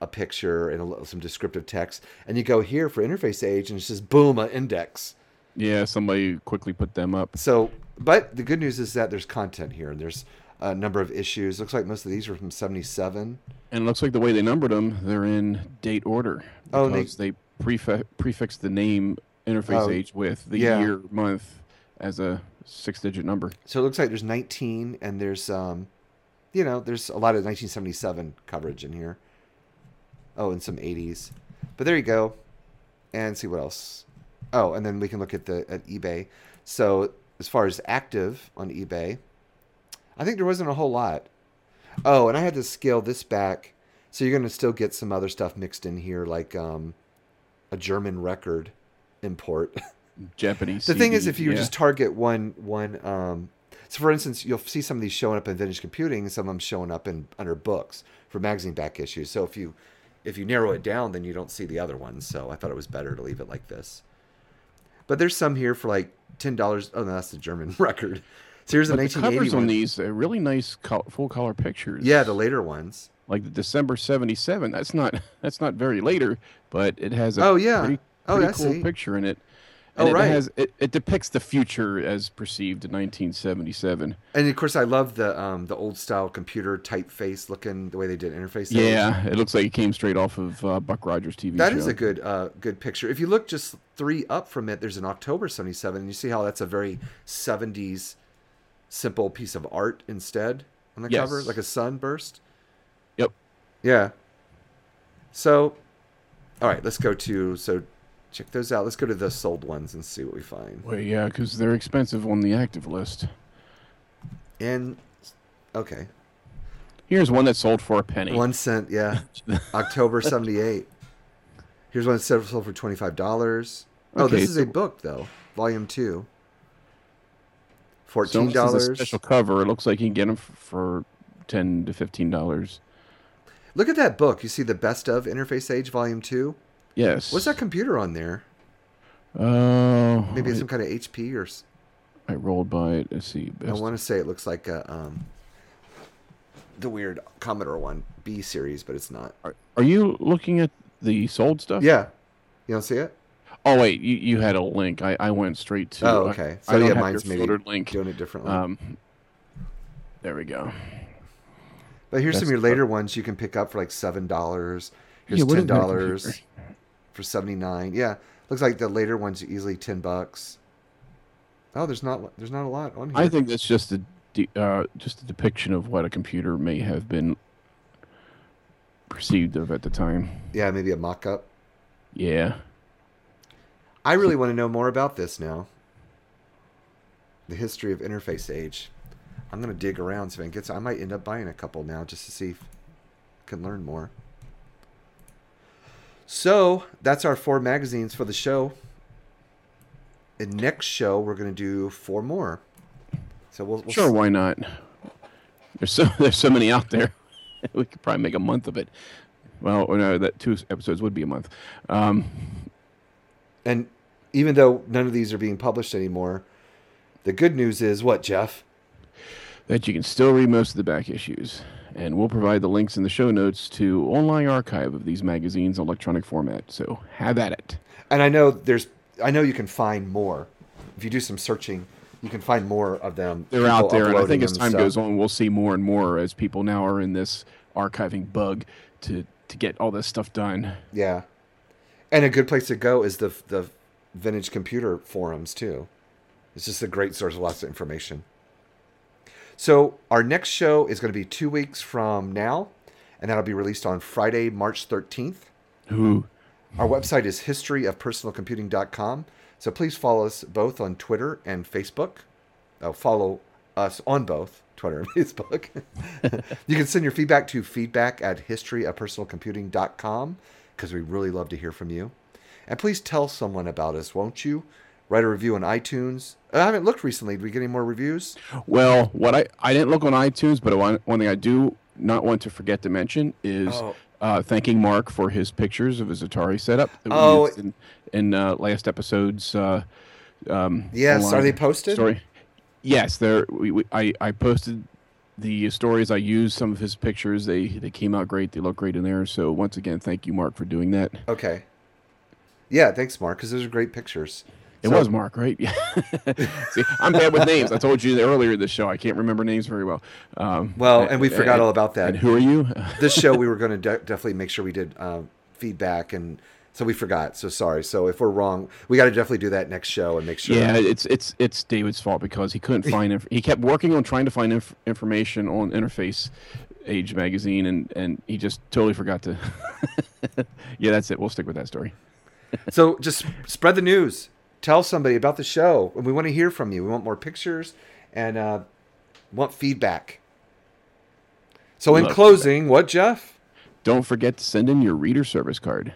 [SPEAKER 2] a picture and a, some descriptive text. And you go here for Interface Age, and it's just boom, an index
[SPEAKER 3] yeah, somebody quickly put them up.
[SPEAKER 2] So, but the good news is that there's content here. And there's a number of issues. Looks like most of these are from 77.
[SPEAKER 3] And it looks like the way they numbered them, they're in date order.
[SPEAKER 2] Oh,
[SPEAKER 3] because they, they prefix, prefix the name interface oh, age with the yeah. year, month as a six digit number.
[SPEAKER 2] So it looks like there's 19 and there's, um, you know, there's a lot of 1977 coverage in here. Oh, and some 80s. But there you go. And see what else. Oh, and then we can look at the at eBay. So as far as active on eBay, I think there wasn't a whole lot. Oh, and I had to scale this back, so you're going to still get some other stuff mixed in here, like um, a German record import. (laughs)
[SPEAKER 3] Japanese.
[SPEAKER 2] the
[SPEAKER 3] CD,
[SPEAKER 2] thing is, if you
[SPEAKER 3] yeah.
[SPEAKER 2] just target one one, um, so for instance, you'll see some of these showing up in vintage computing, some of them showing up in under books for magazine back issues. So if you if you narrow it down, then you don't see the other ones. So I thought it was better to leave it like this. But there's some here for like ten dollars. Oh, no, that's the German (laughs) record. So here's a 1980
[SPEAKER 3] the on these are really nice full color pictures.
[SPEAKER 2] Yeah, the later ones.
[SPEAKER 3] like the December '77. That's not (laughs) that's not very later, but it has a
[SPEAKER 2] Oh, yeah.
[SPEAKER 3] pretty,
[SPEAKER 2] Oh,
[SPEAKER 3] pretty
[SPEAKER 2] I
[SPEAKER 3] cool
[SPEAKER 2] see.
[SPEAKER 3] picture in it.
[SPEAKER 2] Oh,
[SPEAKER 3] And it
[SPEAKER 2] right.
[SPEAKER 3] has it, it depicts the future as perceived in 1977.
[SPEAKER 2] And of course, I love the um, the old style computer typeface looking the way they did interface.
[SPEAKER 3] Yeah, it looks like it came straight off of uh, Buck Rogers TV
[SPEAKER 2] That
[SPEAKER 3] show.
[SPEAKER 2] is a good uh, good picture. If you look just three up from it, there's an October '77, and you see how that's a very '70s simple piece of art instead on the
[SPEAKER 3] Yes.
[SPEAKER 2] cover, like a sunburst.
[SPEAKER 3] Yep.
[SPEAKER 2] Yeah. So, all right, let's go to so check those out. Let's go to the sold ones and see what we find.
[SPEAKER 3] Well, yeah, because they're expensive on the active list.
[SPEAKER 2] And okay,
[SPEAKER 3] Here's one that sold for a penny.
[SPEAKER 2] one cent. Yeah, (laughs) October '78. Here's one that sold for twenty five dollars. Oh,
[SPEAKER 3] Okay,
[SPEAKER 2] this is a book though, volume two. Fourteen dollars.
[SPEAKER 3] special cover. It looks like you can get them for ten to fifteen dollars.
[SPEAKER 2] Look at that book. You see the best of Interface Age Volume Two.
[SPEAKER 3] Yes.
[SPEAKER 2] What's that computer on there?
[SPEAKER 3] Oh,
[SPEAKER 2] Maybe it's
[SPEAKER 3] I,
[SPEAKER 2] some kind of HP or.
[SPEAKER 3] I rolled by it. Let's see.
[SPEAKER 2] I want to say it looks like a, um, the weird Commodore one B series, but it's not.
[SPEAKER 3] Are, are you looking at the sold stuff?
[SPEAKER 2] Yeah, you don't see it?
[SPEAKER 3] Oh wait, you, you had a link. I, I went straight to.
[SPEAKER 2] Oh, okay.
[SPEAKER 3] I,
[SPEAKER 2] So
[SPEAKER 3] don't
[SPEAKER 2] yeah, mine's
[SPEAKER 3] your
[SPEAKER 2] maybe
[SPEAKER 3] filtered link.
[SPEAKER 2] doing it differently.
[SPEAKER 3] Um, there we go.
[SPEAKER 2] but here's some of your
[SPEAKER 3] the-
[SPEAKER 2] later ones you can pick up for like seven dollars. Here's
[SPEAKER 3] Yeah, what
[SPEAKER 2] ten
[SPEAKER 3] is that
[SPEAKER 2] dollars
[SPEAKER 3] computer?
[SPEAKER 2] for seventy nine. Yeah, looks like the later ones are easily ten bucks. Oh, there's not there's not a lot on here.
[SPEAKER 3] I think that's just a de- uh, just a depiction of what a computer may have been perceived of at the time.
[SPEAKER 2] yeah, maybe a mock up.
[SPEAKER 3] Yeah.
[SPEAKER 2] I really want to know more about this now. The history of interface age. I'm gonna dig around see if I can get. Some. I might end up buying a couple now just to see if I can learn more. So that's our four magazines for the show. And next show we're gonna do four more. So we'll, we'll
[SPEAKER 3] Sure, why not? There's so (laughs) there's so many out there. (laughs) we could probably make a month of it. Well, no, that two episodes would be a month. Um,
[SPEAKER 2] And even though none of these are being published anymore, the good news is what Jeff?
[SPEAKER 3] that you can still read most of the back issues, and we'll provide the links in the show notes to online archive of these magazines in electronic format. So have at it.
[SPEAKER 2] And I know there's, I know you can find more. If you do some searching, you can find more of them.
[SPEAKER 3] They're out there, and I think as time
[SPEAKER 2] and
[SPEAKER 3] goes on, we'll see more and more as people now are in this archiving bug to to get all this stuff done.
[SPEAKER 2] Yeah, and a good place to go is the the vintage computer forums too. It's just a great source of lots of information. So our next show is going to be two weeks from now, and that'll be released on Friday, March thirteenth.
[SPEAKER 3] Ooh,
[SPEAKER 2] Our website is historyofpersonalcomputing.com. So please follow us both on Twitter and Facebook. Uh, follow us on both Twitter and (laughs) Facebook. (laughs) you can send your feedback to feedback at historyofpersonalcomputing.com because we really love to hear from you. And please tell someone about us, won't you? Write a review on iTunes. I haven't looked recently. Did we get any more reviews?
[SPEAKER 3] Well, what I I didn't look on iTunes, but one one thing I do not want to forget to mention is
[SPEAKER 2] Oh.
[SPEAKER 3] uh, thanking Mark for his pictures of his Atari setup that we
[SPEAKER 2] Oh.
[SPEAKER 3] used in, in uh, last episode's. Uh, um,
[SPEAKER 2] Yes. Are they posted?
[SPEAKER 3] Story. Yes, there. We, we I I posted the stories. I used some of his pictures. They they came out great. They look great in there. So once again, thank you, Mark, for doing that.
[SPEAKER 2] Okay. Yeah, thanks, Mark, because those are great pictures.
[SPEAKER 3] It
[SPEAKER 2] So-
[SPEAKER 3] was Mark, right? Yeah. (laughs) See, I'm bad with names. I told you earlier in the show. I can't remember names very well. Um,
[SPEAKER 2] Well, and we forgot all about that.
[SPEAKER 3] And who are you?
[SPEAKER 2] this show we were going to de- definitely make sure we did uh, feedback and so we forgot so sorry so if we're wrong we got to definitely do that next show and make sure
[SPEAKER 3] yeah, it's it's it's David's fault because he couldn't find. Inf- he kept working on trying to find inf- information on Interface Age magazine, and and he just totally forgot to. (laughs) yeah, that's it. We'll stick with that story.
[SPEAKER 2] so just spread the news tell somebody about the show and we want to hear from you we want more pictures and uh, want feedback so in closing what jeff
[SPEAKER 3] Don't forget to send in your reader service card.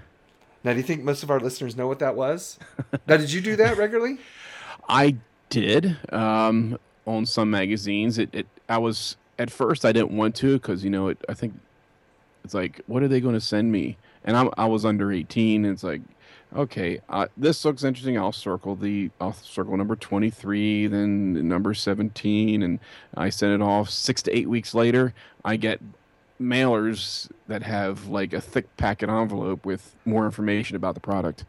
[SPEAKER 2] Now do you think most of our listeners know what that was now did you do that (laughs) regularly
[SPEAKER 3] I did um, on some magazines. It, it I was at first I didn't want to because you know it. I think it's like what are they going to send me? And I I was under eighteen. And it's like okay, uh, this looks interesting. I'll circle the I'll circle number twenty three, then number seventeen, and I send it off. Six to eight weeks later, I get mailers that have like a thick packet envelope with more information about the product.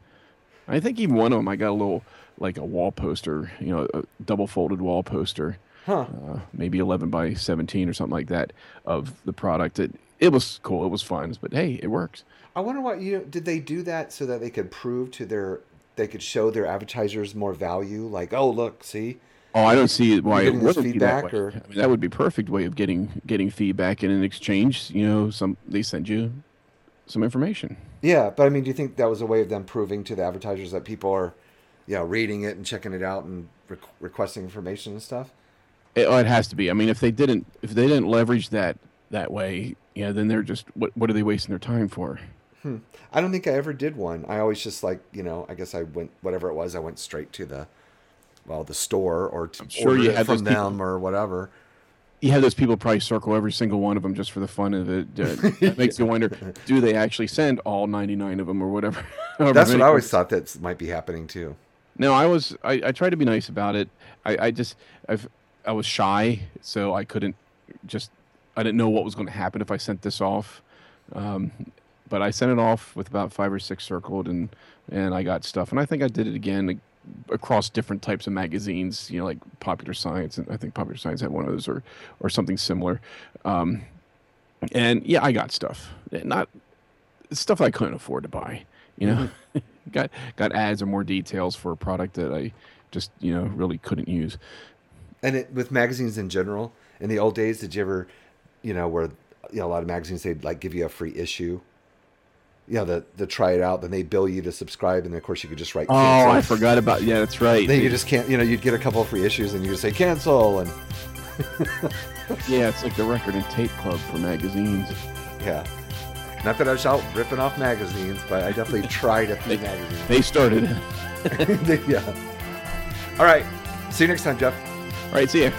[SPEAKER 3] I think even one of them, I got a little like a wall poster, you know, a double folded wall poster,
[SPEAKER 2] Huh.
[SPEAKER 3] uh, maybe 11 by 17 or something like that of the product. It, it was cool. It was fun, but hey, it works.
[SPEAKER 2] I wonder what you did they do that so that they could prove to their they could show their advertisers more value like oh look see
[SPEAKER 3] Oh, I don't see why it wouldn't be that
[SPEAKER 2] feedback,
[SPEAKER 3] way.
[SPEAKER 2] or-
[SPEAKER 3] I mean, that would be perfect way of getting getting feedback, and in exchange, you know, some they send you some information.
[SPEAKER 2] yeah but I mean do you think that was a way of them proving to the advertisers that people are you know reading it and checking it out and re- requesting information and stuff
[SPEAKER 3] It, oh, it has to be. I mean, if they didn't if they didn't leverage that that way, you know, then they're just what what are they wasting their time for? Hmm.
[SPEAKER 2] I don't think I ever did one I always just like you know I guess I went whatever it was I went straight to the well the store or to
[SPEAKER 3] I'm sure you had
[SPEAKER 2] from
[SPEAKER 3] people-
[SPEAKER 2] them or whatever
[SPEAKER 3] You have those people probably circle every single one of them just for the fun of it. (laughs) That makes you wonder: Do they actually send all ninety nine of them or whatever? (laughs)
[SPEAKER 2] that's what I always thought that might be happening too
[SPEAKER 3] No, I was I, I tried to be nice about it. I, I just I've I was shy, so I couldn't just I didn't know what was going to happen if I sent this off. Um, but I sent it off with about five or six circled, and and I got stuff. And I think I did it again across different types of magazines. You know, like Popular Science, and I think Popular Science had one of those, or or something similar. Um, and yeah, I got stuff. Not stuff I couldn't afford to buy. You know, (laughs) got got ads or more details for a product that I just you know really couldn't use.
[SPEAKER 2] And it, with magazines in general, in the old days, did you ever, you know, where you know a lot of magazines they'd like give you a free issue, you know, the the try it out, then they bill you to subscribe, and of course you could just write.
[SPEAKER 3] Oh. I forgot about. Yeah, that's right.
[SPEAKER 2] Then you just can't, you know, you'd get a couple of free issues, and you just say cancel, and (laughs)
[SPEAKER 3] yeah, it's like the record and tape club for magazines.
[SPEAKER 2] yeah. Not that I was out ripping off magazines, but I definitely (laughs) tried a few
[SPEAKER 3] They-
[SPEAKER 2] magazines.
[SPEAKER 3] They started. (laughs)
[SPEAKER 2] yeah. All right. See you next time, Jeff.
[SPEAKER 3] All right, see ya.